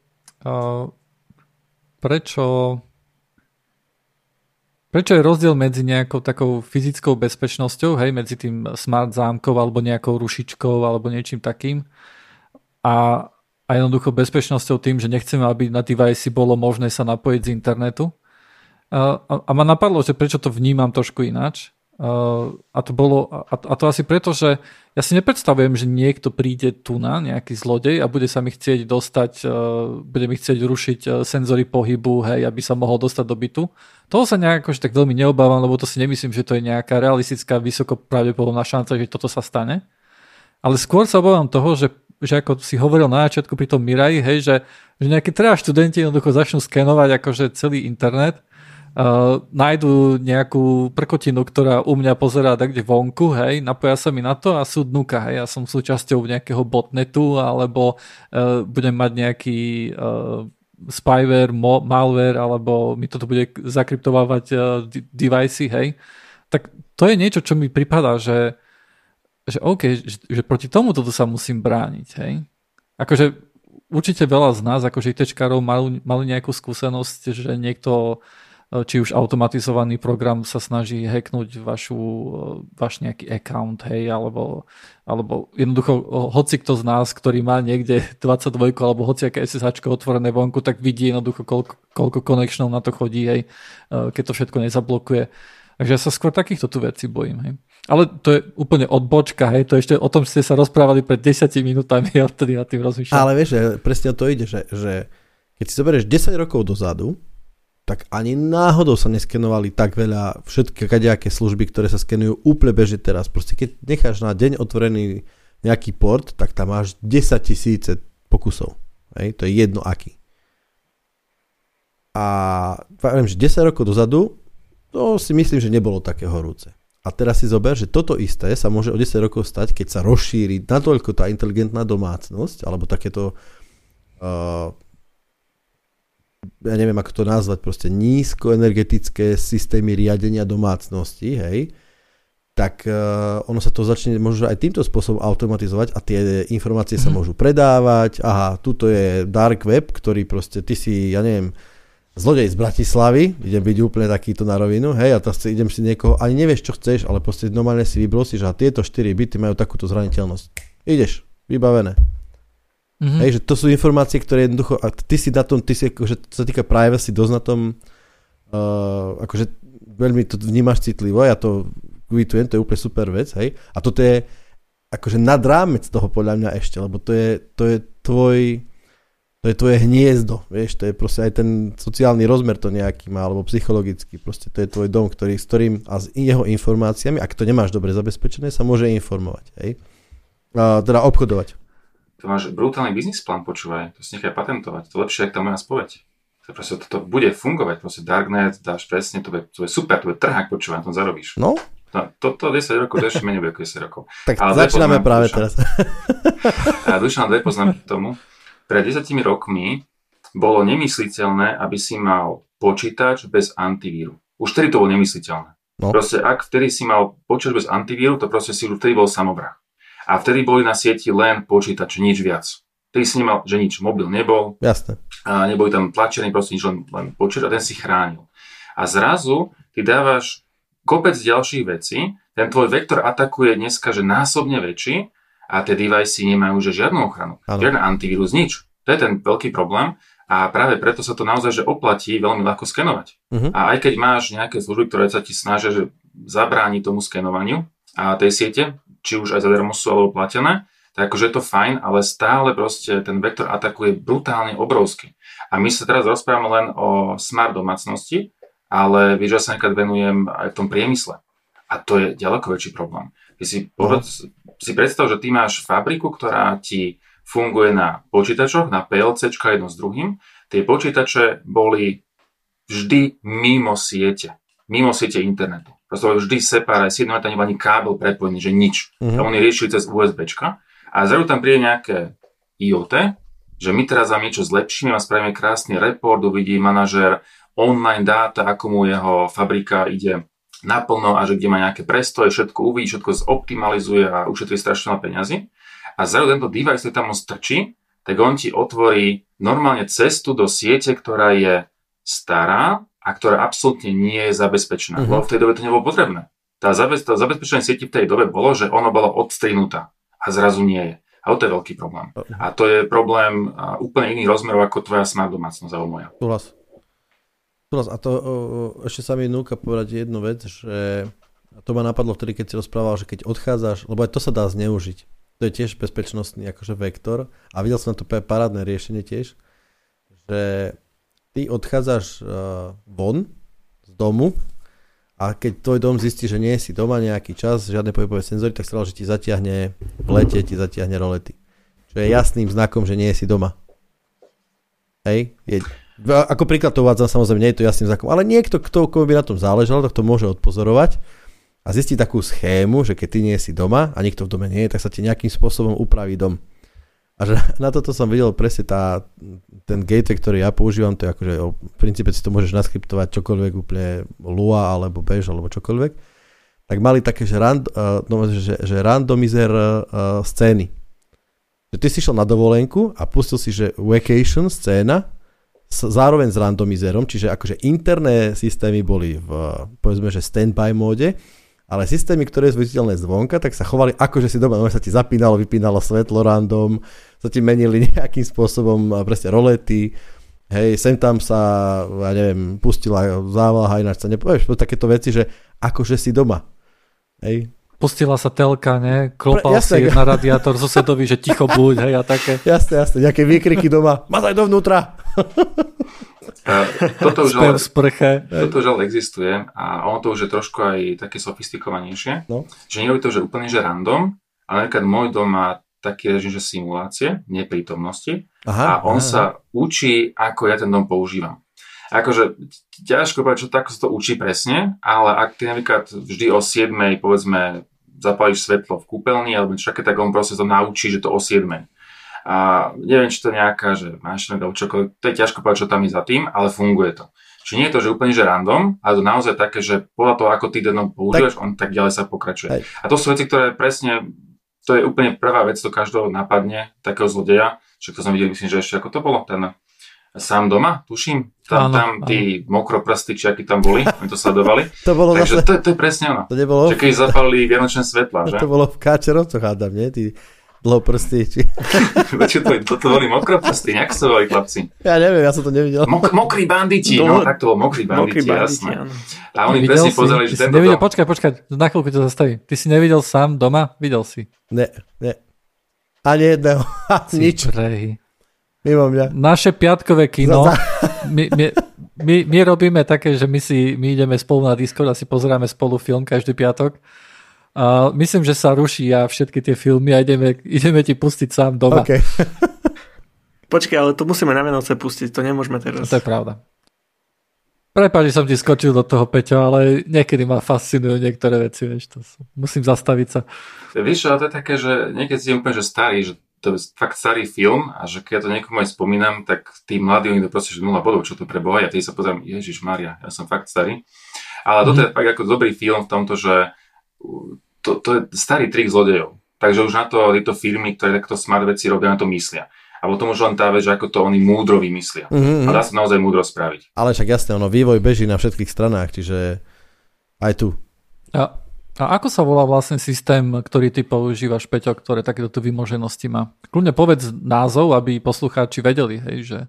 uh, prečo prečo je rozdiel medzi nejakou takou fyzickou bezpečnosťou, hej, medzi tým smart zámkou alebo nejakou rušičkou alebo niečím takým a, a jednoducho bezpečnosťou tým, že nechceme, aby na device bolo možné sa napojiť z internetu. A, a, ma napadlo, že prečo to vnímam trošku ináč. A to bolo, a, a to asi preto, že ja si nepredstavujem, že niekto príde tu na nejaký zlodej a bude sa mi chcieť dostať, uh, bude mi chcieť rušiť uh, senzory pohybu, hej, aby sa mohol dostať do bytu. Toho sa nejako tak veľmi neobávam, lebo to si nemyslím, že to je nejaká realistická, vysoko pravdepodobná šanca, že toto sa stane. Ale skôr sa obávam toho, že, že ako si hovoril na začiatku pri tom Mirai, hej, že, že nejakí teda študenti jednoducho začnú skenovať akože celý internet uh, nájdu nejakú prkotinu, ktorá u mňa pozerá tak kde vonku, hej, napoja sa mi na to a sú dnuka, hej, ja som súčasťou nejakého botnetu alebo uh, budem mať nejaký uh, spyware, mo- malware alebo mi toto bude zakryptovávať uh, device, hej, tak to je niečo, čo mi pripadá, že, že OK, že, že proti tomu toto sa musím brániť, hej. Akože určite veľa z nás, akože ITčkárov, mali, mali nejakú skúsenosť, že niekto či už automatizovaný program sa snaží hacknúť vašu, vaš nejaký account, hej, alebo, alebo jednoducho hoci kto z nás, ktorý má niekde 22 alebo hoci aké SSH otvorené vonku, tak vidí jednoducho koľko, koľko connectionov na to chodí, hej, keď to všetko nezablokuje. Takže ja sa skôr takýchto tu vecí bojím. Hej. Ale to je úplne odbočka, hej, to ešte o tom ste sa rozprávali pred 10 minútami <laughs> a vtedy na tým rozmýšľam. Ale vieš, presne o to ide, že, že keď si zoberieš 10 rokov dozadu, tak ani náhodou sa neskenovali tak veľa všetky kadejaké služby, ktoré sa skenujú úplne bežne teraz. Proste keď necháš na deň otvorený nejaký port, tak tam máš 10 tisíce pokusov. Hej? To je jedno aký. A viem, že 10 rokov dozadu to si myslím, že nebolo také horúce. A teraz si zober, že toto isté sa môže o 10 rokov stať, keď sa rozšíri natoľko tá inteligentná domácnosť, alebo takéto uh, ja neviem ako to nazvať, proste nízkoenergetické systémy riadenia domácnosti, hej, tak uh, ono sa to začne možno aj týmto spôsobom automatizovať a tie informácie mm-hmm. sa mhm. môžu predávať. Aha, tuto je dark web, ktorý proste, ty si, ja neviem, zlodej z Bratislavy, idem byť úplne takýto na rovinu, hej, a si, idem si niekoho, ani nevieš, čo chceš, ale proste normálne si vybrosíš a tieto 4 byty majú takúto zraniteľnosť. Ideš, vybavené. Mm-hmm. Hej, že to sú informácie, ktoré jednoducho, a ty si na tom, ty si akože, čo sa týka privacy, dosť na tom, uh, akože veľmi to vnímaš citlivo, ja to kvitujem, to je úplne super vec, hej, a toto je akože nad rámec toho podľa mňa ešte, lebo to je, to je tvoj, to je tvoje hniezdo, vieš, to je proste aj ten sociálny rozmer to nejaký má, alebo psychologický, proste to je tvoj dom, ktorý, s ktorým a s jeho informáciami, ak to nemáš dobre zabezpečené, sa môže informovať, hej, a, teda obchodovať. To máš brutálny biznis plán, počúvaj, to si nechaj patentovať, to lepšie, ako tá moja spoveď. To proste toto bude fungovať, proste Darknet dáš presne, to je, to je super, to je trhák, počúvaj, na tom zarobíš. No. no toto 10 rokov, to ešte menej bude ako 10 rokov. Tak Ale začíname práve Dušan, teraz. <laughs> a Dušan, dve poznámky k tomu. Pred 10 rokmi bolo nemysliteľné, aby si mal počítač bez antivíru. Už vtedy to bolo nemysliteľné. No. Proste ak vtedy si mal počítač bez antivíru, to proste si už vtedy bol samovrah. A vtedy boli na sieti len počítač, nič viac. Vtedy si nemal, že nič, mobil nebol. Jasne. A neboli tam tlačený, proste nič, len, len počítač a ten si chránil. A zrazu ty dávaš kopec ďalších vecí, ten tvoj vektor atakuje dneska, že násobne väčší a tie device nemajú že žiadnu ochranu. Žiadny antivírus, nič. To je ten veľký problém a práve preto sa to naozaj že oplatí veľmi ľahko skenovať. Uh-huh. A aj keď máš nejaké služby, ktoré sa ti snažia že zabráni tomu skenovaniu a tej siete, či už aj zadarmo sú alebo platené, tak akože je to fajn, ale stále proste ten vektor ataku je brutálne obrovský. A my sa teraz rozprávame len o smart domácnosti, ale vieš, že sa nekad venujem aj v tom priemysle. A to je ďaleko väčší problém. Ty si, no. si predstav, že ty máš fabriku, ktorá ti funguje na počítačoch, na PLC jedno s druhým. Tie počítače boli vždy mimo siete, mimo siete internetu. Proste vždy separé, s jednou tam ani kábel prepojený, že nič. Uh-huh. Tam oni riešili cez USB. A zrazu tam príde nejaké IoT, že my teraz vám niečo zlepšíme a spravíme krásny report, uvidí manažer online dáta, ako mu jeho fabrika ide naplno a že kde má nejaké prestoje, všetko uvidí, všetko zoptimalizuje a ušetrí strašne veľa peňazí. A zrazu tento device, ktorý tam strčí, tak on ti otvorí normálne cestu do siete, ktorá je stará a ktorá absolútne nie je zabezpečená. Uh-huh. Lebo v tej dobe to nebolo potrebné. Tá, zabez, tá zabezpečenie sieti v tej dobe bolo, že ono bolo odstrihnutá a zrazu nie je. A to je veľký problém. A to je problém úplne iných rozmerov ako tvoja smart domácnosť alebo moja. Súhlas. A to ešte sa mi núka povedať jednu vec, že to ma napadlo vtedy, keď si rozprával, že keď odchádzaš, lebo aj to sa dá zneužiť. To je tiež bezpečnostný akože vektor a videl som na to parádne riešenie tiež, že ty odchádzaš uh, von z domu a keď tvoj dom zistí, že nie si doma nejaký čas, žiadne pohybové senzory, tak stralo, že ti zatiahne v lete, ti zatiahne rolety. Čo je jasným znakom, že nie si doma. Hej? Je, ako príklad to uvádzam, samozrejme, nie je to jasným znakom, ale niekto, kto komu by na tom záležalo, tak to môže odpozorovať a zistiť takú schému, že keď ty nie si doma a nikto v dome nie je, tak sa ti nejakým spôsobom upraví dom. A na toto som videl presne tá, ten gateway, ktorý ja používam, to je akože v princípe si to môžeš naskriptovať čokoľvek úplne Lua alebo Bež alebo čokoľvek. Tak mali také, že, rand, uh, no, že, že randomizer uh, scény. Že ty si šiel na dovolenku a pustil si, že vacation scéna zároveň s randomizerom, čiže akože interné systémy boli v, povedzme, že standby móde, ale systémy, ktoré sú viditeľné zvonka, tak sa chovali ako, že si doma, no, sa ti zapínalo, vypínalo svetlo random, sa ti menili <laughs> nejakým spôsobom presne rolety, hej, sem tam sa, ja neviem, pustila závlaha, ináč sa nepovieš, takéto veci, že akože si doma. Hej, pustila sa telka, ne? Klopal Pre, si na radiátor susedovi, že ticho buď, hej, a také. <laughs> Jasne, jasne, nejaké výkriky doma, mazaj dovnútra. <laughs> toto už ale, sprche. Toto už ale existuje a ono to už je trošku aj také sofistikovanejšie. No. Že je to, že úplne že random, ale napríklad môj dom má taký režim, že simulácie, neprítomnosti aha, a on aha. sa učí, ako ja ten dom používam. Akože ťažko povedať, čo tak sa to učí presne, ale ak ty napríklad vždy o 7, povedzme, zapálíš svetlo v kúpeľni alebo čo také, tak on proste to naučí, že to o 7. A neviem, či to nejaká, že máš alebo čokoľvek, to je ťažko povedať, čo tam je za tým, ale funguje to. Čiže nie je to, že úplne že random, ale to naozaj také, že podľa toho, ako ty den používaš, tak, on tak ďalej sa pokračuje. Hej. A to sú veci, ktoré presne, to je úplne prvá vec, to každého napadne, takého zlodeja, že to som videl, myslím, že ešte ako to bolo, ten sám doma, tuším. Tam, áno, tam tí mokroprsty, či akí tam boli, my to sledovali. <laughs> to bolo Takže zase... to, to, je presne ono. To nebolo... Že keď zapalili vianočné svetla, <laughs> že? To bolo v Káčerovcoch, hádam, nie? Tí dlhoprsty. Či... <laughs> Čo to, to, to boli mokroprsty, nejak sa volali chlapci? Ja neviem, ja som to nevidel. Mok, mokrí banditi, no, no tak to bol mokrí banditi, mokrí banditi jasné. Áno. A oni presne si, pozerali, že tento... Nevidel, počkaj, počkaj, na chvíľku to zastaví. Ty si nevidel sám doma? Videl si? Ne, ne. Ani jedného. <laughs> Nič. Prehy. Mimo mňa. Naše piatkové kino, <laughs> my, my, my, my robíme také, že my, si, my ideme spolu na Discord a si pozeráme spolu film každý piatok a myslím, že sa ruší a všetky tie filmy a ideme, ideme ti pustiť sám doma. Okay. <laughs> Počkaj, ale to musíme na Vianoce pustiť, to nemôžeme teraz. To je pravda. Prepáč, že som ti skočil do toho, Peťo, ale niekedy ma fascinujú niektoré veci, vieš, to sú, musím zastaviť sa. Vieš, ale to je také, že niekedy si úplne, že starý, že to je fakt starý film a že keď ja to niekomu aj spomínam, tak tí mladí, oni to proste, že 0 bodov, čo to preboha, ja tej sa pozriem, Ježiš Maria, ja som fakt starý. Ale mm. toto je fakt ako dobrý film v tomto, že to, to je starý trik zlodejov. Takže už na to tieto firmy, ktoré takto smart veci robia, na to myslia. A potom už len tá vec, ako to oni múdro vymyslia. Mm-hmm. A dá sa naozaj múdro spraviť. Ale však jasne, ono, vývoj beží na všetkých stranách, čiže aj tu. A, a ako sa volá vlastne systém, ktorý ty používaš, Peťo, ktoré takéto vymoženosti má? Kľudne povedz názov, aby poslucháči vedeli, hej, že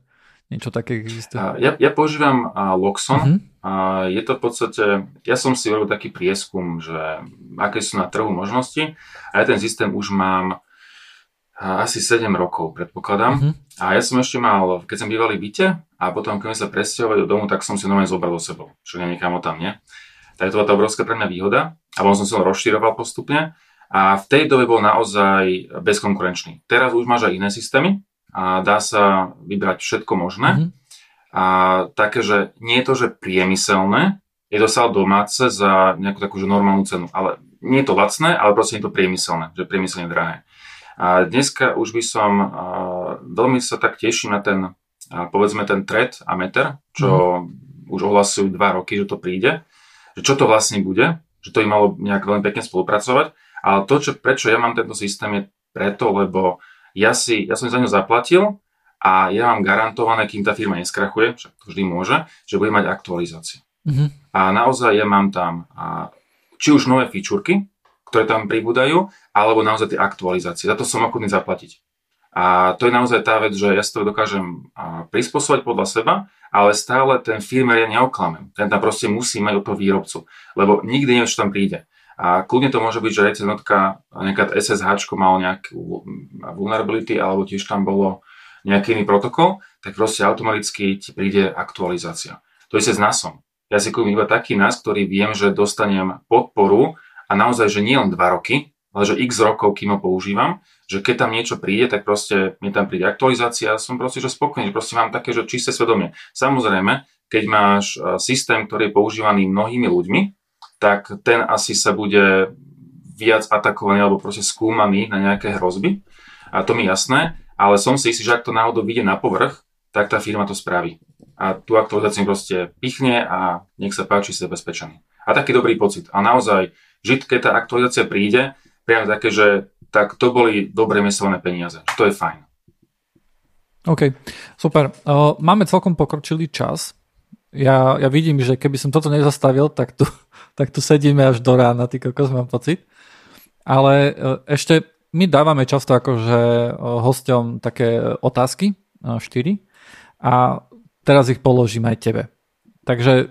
niečo také existuje. Ja, ja používam Loxon. Uh-huh. A je to v podstate, ja som si robil taký prieskum, že aké sú na trhu možnosti a ja ten systém už mám asi 7 rokov, predpokladám. Uh-huh. A ja som ešte mal, keď som býval v byte a potom, keď sme sa presťahovali do domu, tak som si normálne zobral do sebou, čo ja niekam tam nie. Tak to bola tá obrovská pre mňa výhoda a potom som si ho rozširoval postupne. A v tej dobe bol naozaj bezkonkurenčný. Teraz už máš aj iné systémy a dá sa vybrať všetko možné. Mm-hmm. A také, že nie je to, že priemyselné, je to sa domáce za nejakú takú že normálnu cenu. Ale nie je to lacné, ale proste je to priemyselné, že priemyselne drahé. A dneska už by som, veľmi sa tak teším na ten, povedzme ten thread a meter, čo mm. už ohlasujú dva roky, že to príde, že čo to vlastne bude, že to im malo nejak veľmi pekne spolupracovať. Ale to, čo, prečo ja mám tento systém, je preto, lebo ja, si, ja som za ňo zaplatil a ja mám garantované, kým tá firma neskrachuje, však to vždy môže, že bude mať aktualizáciu. Mm-hmm. A naozaj ja mám tam a, či už nové fičúrky, ktoré tam pribúdajú, alebo naozaj tie aktualizácie. Za to som ochotný zaplatiť. A to je naozaj tá vec, že ja si to dokážem prispôsobať podľa seba, ale stále ten firmer ja neoklamem. Ten tam proste musí mať od toho výrobcu, lebo nikdy neviem, čo tam príde. A kľudne to môže byť, že RC jednotka, SSH malo nejakú vulnerability, alebo tiež tam bolo nejaký iný protokol, tak proste automaticky ti príde aktualizácia. To je s NASom. Ja si kúpim iba taký NAS, ktorý viem, že dostanem podporu a naozaj, že nie len 2 roky, ale že x rokov, kým ho používam, že keď tam niečo príde, tak proste mi tam príde aktualizácia a som proste že spokojný, proste mám také, že čisté svedomie. Samozrejme, keď máš systém, ktorý je používaný mnohými ľuďmi, tak ten asi sa bude viac atakovaný alebo proste skúmaný na nejaké hrozby. A to mi jasné, ale som si istý, že ak to náhodou vyjde na povrch, tak tá firma to spraví. A tú aktualizáciu proste pichne a nech sa páči, si zabezpečený. A taký dobrý pocit. A naozaj, žiť, keď tá aktualizácia príde, priam také, že tak to boli dobre investované peniaze. To je fajn. OK, super. Máme celkom pokročilý čas. Ja, ja vidím, že keby som toto nezastavil, tak tu, tak tu sedíme až do rána, ty kokos, mám pocit. Ale e, ešte my dávame často akože e, hosťom také otázky, 4, e, a teraz ich položím aj tebe. Takže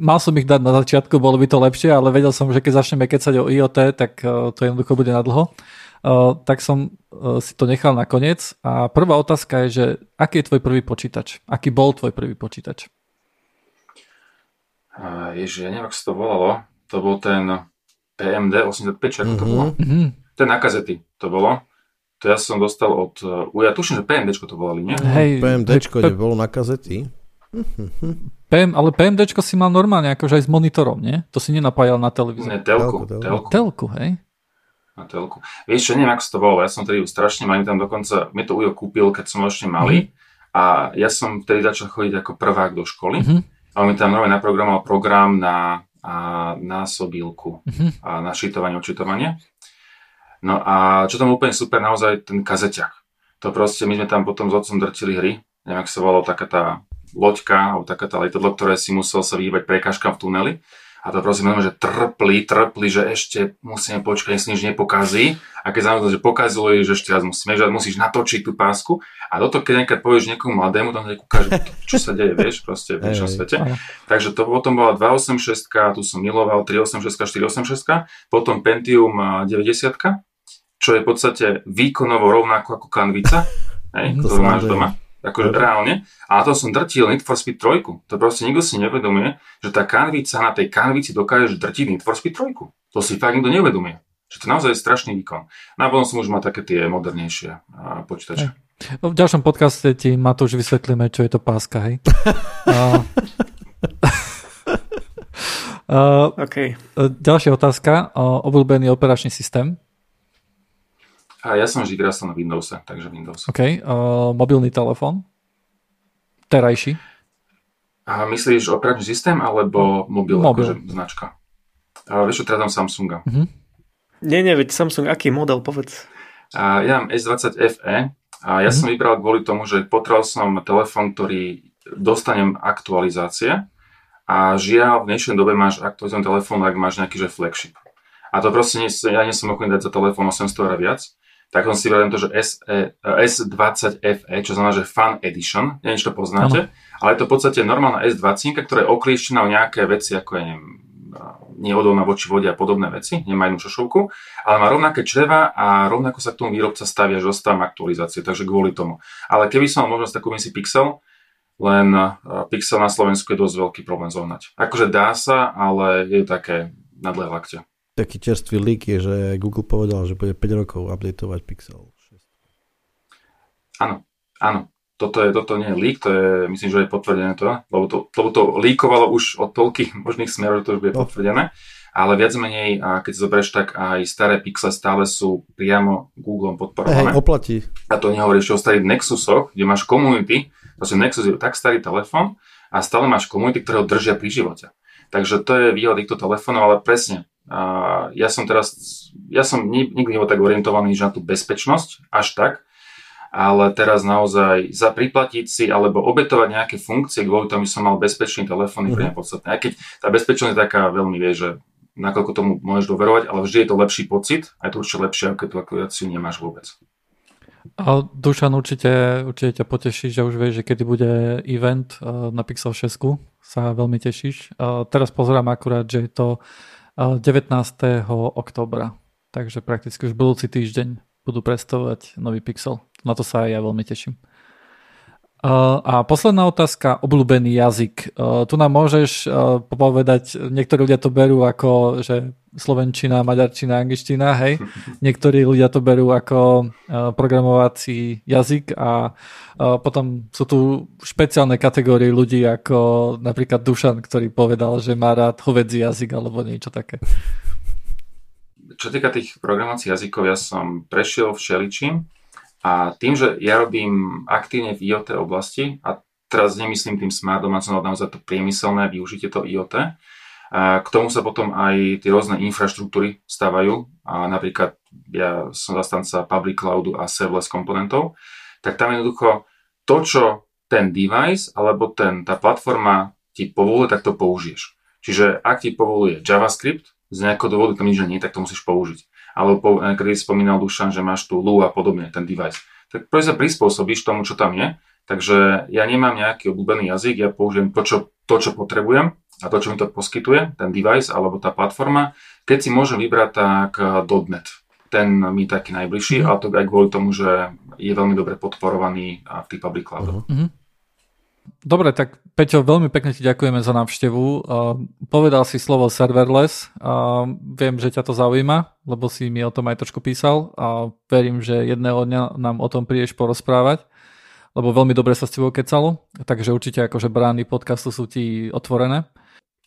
mal som ich dať na začiatku, bolo by to lepšie, ale vedel som, že keď začneme kecať o IoT, tak e, to jednoducho bude na dlho. E, tak som e, si to nechal na koniec. A prvá otázka je, že aký je tvoj prvý počítač? Aký bol tvoj prvý počítač? Ježiš, ja neviem, ako sa to volalo. To bol ten PMD 85, ako to bolo. Mm-hmm. Ten na kazety to bolo. To ja som dostal od... Ja tuším, že PMD to volali, nie? Hej, PMD bolo na kazety. PM, ale PMD si mal normálne akože aj s monitorom, nie? To si nenapájal na televízor. Ne, telku. Telku, telku. telku hej? Na telku. Vieš čo, neviem, ako sa to bolo. Ja som tedy strašne malý, tam dokonca, mi to Ujo kúpil, keď som ešte malý. Mm-hmm. A ja som vtedy začal chodiť ako prvák do školy. Mm-hmm. A on mi tam nové naprogramoval program na, a, na sobilku mm-hmm. a na šitovanie, očitovanie. No a čo tam úplne super, naozaj ten kazeťak. To proste, my sme tam potom s otcom drtili hry. Neviem, ako sa volalo taká tá loďka, alebo taká tá letadlo, ktoré si musel sa vyhýbať prekážkam v tuneli. A to prosím, že trpli, trpli, že ešte musíme počkať, nech si nič nepokazí. A keď znamená, že pokazilo, že ešte raz musíme, že musíš natočiť tú pásku. A toto, keď nejaká povieš niekomu mladému, tam kúkaš, čo sa deje, vieš, proste v dnešnom svete. Takže to potom bola 286, tu som miloval, 386, 486, potom Pentium 90, čo je v podstate výkonovo rovnako ako kanvica. Hej, to, to máš doma akože reálne. A na to som drtil Need for Speed 3. To proste nikto si nevedomuje, že tá kanvica na tej kanvici dokáže drtiť Need for Speed 3. To si fakt nikto neuvedomuje. Že to naozaj je strašný výkon. No a potom som už mal také tie modernejšie počítače. No, v ďalšom podcaste ti Matúš vysvetlíme, čo je to páska, hej? <laughs> uh, uh, <laughs> okay. Ďalšia otázka. Uh, obľúbený operačný systém? A ja som vždy vyrastal na Windowse, takže Windows. OK. Uh, mobilný telefón? Terajší? A myslíš operačný systém alebo mobil, mobil. akože značka? A vieš čo, teraz dám Samsunga. Uh-huh. Nie, nie, veď Samsung, aký model, povedz. A ja mám S20 FE a ja uh-huh. som vybral kvôli tomu, že potreboval som telefón, ktorý dostanem aktualizácie a žiaľ, v dnešnej dobe máš aktualizovaný telefón, ak máš nejaký že flagship. A to proste nie, ja nie som ochotný dať za telefón 800 eur viac tak som si vravím to, že SE, S20FE, čo znamená, že Fun Edition, neviem, či to poznáte, ano. ale je to v podstate normálna S20, ktorá je oklieštená o nejaké veci, ako je, neviem, neodolná voči vode a podobné veci, nemá jednu šošovku, ale má rovnaké čreva a rovnako sa k tomu výrobca stavia, že dostávam aktualizácie, takže kvôli tomu. Ale keby som mal možnosť takú si Pixel, len Pixel na Slovensku je dosť veľký problém zohnať. Akože dá sa, ale je také na dlhé lakte. Taký čerstvý leak je, že Google povedal, že bude 5 rokov updateovať Pixel 6. Áno, áno. Toto, je, toto nie je leak, to je, myslím, že je potvrdené to, lebo to, lebo to líkovalo už od toľkých <laughs> možných smerov, že to už bude no. potvrdené. Ale viac menej, keď si zoberieš, tak aj staré Pixel stále sú priamo Google podporované. Hej, oplatí. A to nehovoríš o starých Nexusoch, kde máš komunity, proste Nexus je tak starý telefón a stále máš komunity, ktoré ho držia pri živote. Takže to je výhoda týchto telefónov, ale presne, a ja som teraz, ja som nikdy nebol tak orientovaný že na tú bezpečnosť, až tak, ale teraz naozaj za priplatiť si alebo obetovať nejaké funkcie kvôli tomu, som mal bezpečný telefón, je pre mňa mhm. podstatné. Aj keď tá bezpečnosť je taká veľmi, vie, že nakoľko tomu môžeš doverovať, ale vždy je to lepší pocit a je to určite lepšie, ako keď tú aktuáciu nemáš vôbec. A Dušan určite, určite ťa poteší, že už vieš, že kedy bude event uh, na Pixel 6, sa veľmi tešíš. Uh, teraz pozerám akurát, že je to 19. oktobra. Takže prakticky už budúci týždeň budú predstavovať nový Pixel. Na to sa aj ja veľmi teším. A posledná otázka, obľúbený jazyk. Tu nám môžeš povedať, niektorí ľudia to berú ako, že slovenčina, maďarčina, angličtina, hej. <laughs> Niektorí ľudia to berú ako programovací jazyk a potom sú tu špeciálne kategórie ľudí ako napríklad Dušan, ktorý povedal, že má rád hovedzí jazyk alebo niečo také. Čo týka tých programovacích jazykov, ja som prešiel všeličím a tým, že ja robím aktívne v IoT oblasti, a teraz nemyslím tým smart domácnosť, ale naozaj to priemyselné využitie to IoT, k tomu sa potom aj tie rôzne infraštruktúry stávajú. A napríklad ja som zastanca public cloudu a serverless komponentov. Tak tam jednoducho to, čo ten device alebo ten, tá platforma ti povoluje, tak to použiješ. Čiže ak ti povoluje JavaScript, z nejakého dôvodu tam nič nie, tak to musíš použiť alebo keď spomínal Dušan, že máš tu Lu a podobne, ten device. Tak proste sa prispôsobíš tomu, čo tam je. Takže ja nemám nejaký obľúbený jazyk, ja použijem to čo, to, čo potrebujem a to, čo mi to poskytuje, ten device alebo tá platforma. Keď si môžem vybrať, tak eh, .NET. Ten mi taký najbližší, mm. ale to aj kvôli tomu, že je veľmi dobre podporovaný v tých public cloudoch. Mm-hmm. Dobre, tak Peťo, veľmi pekne ti ďakujeme za návštevu. Povedal si slovo serverless. Viem, že ťa to zaujíma, lebo si mi o tom aj trošku písal a verím, že jedného dňa nám o tom prídeš porozprávať, lebo veľmi dobre sa s tebou kecalo, takže určite akože brány podcastu sú ti otvorené.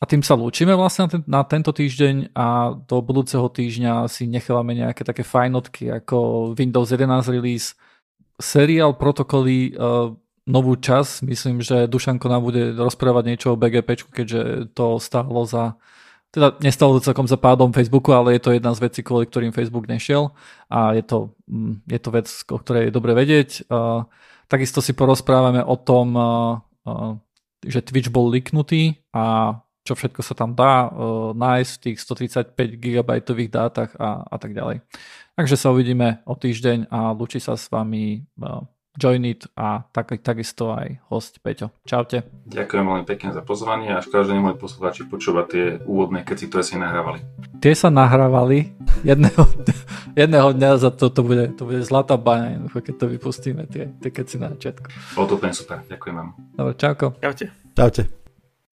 A tým sa lúčime vlastne na, ten, na tento týždeň a do budúceho týždňa si nechávame nejaké také fajnotky ako Windows 11 release, seriál protokoly novú čas. Myslím, že Dušanko nám bude rozprávať niečo o BGP, keďže to stálo za teda nestalo to celkom za pádom Facebooku, ale je to jedna z vecí, kvôli ktorým Facebook nešiel a je to, mm, je to vec, o ktorej je dobre vedieť. Takisto si porozprávame o tom, že Twitch bol liknutý a čo všetko sa tam dá nájsť v tých 135 GB dátach a, a tak ďalej. Takže sa uvidíme o týždeň a lúči sa s vami Joinit a tak, takisto aj host Peťo. Čaute. Ďakujem veľmi pekne za pozvanie a škoda, že nemohli poslucháči počúvať tie úvodné ktoré si nahrávali. Tie sa nahrávali jedného, jedného dňa za to, to bude, to bude zlatá baňa, keď to vypustíme, tie, tie keci na začiatku. Bolo to úplne super, ďakujem vám. Dobre, čauko. Čaute. Čaute.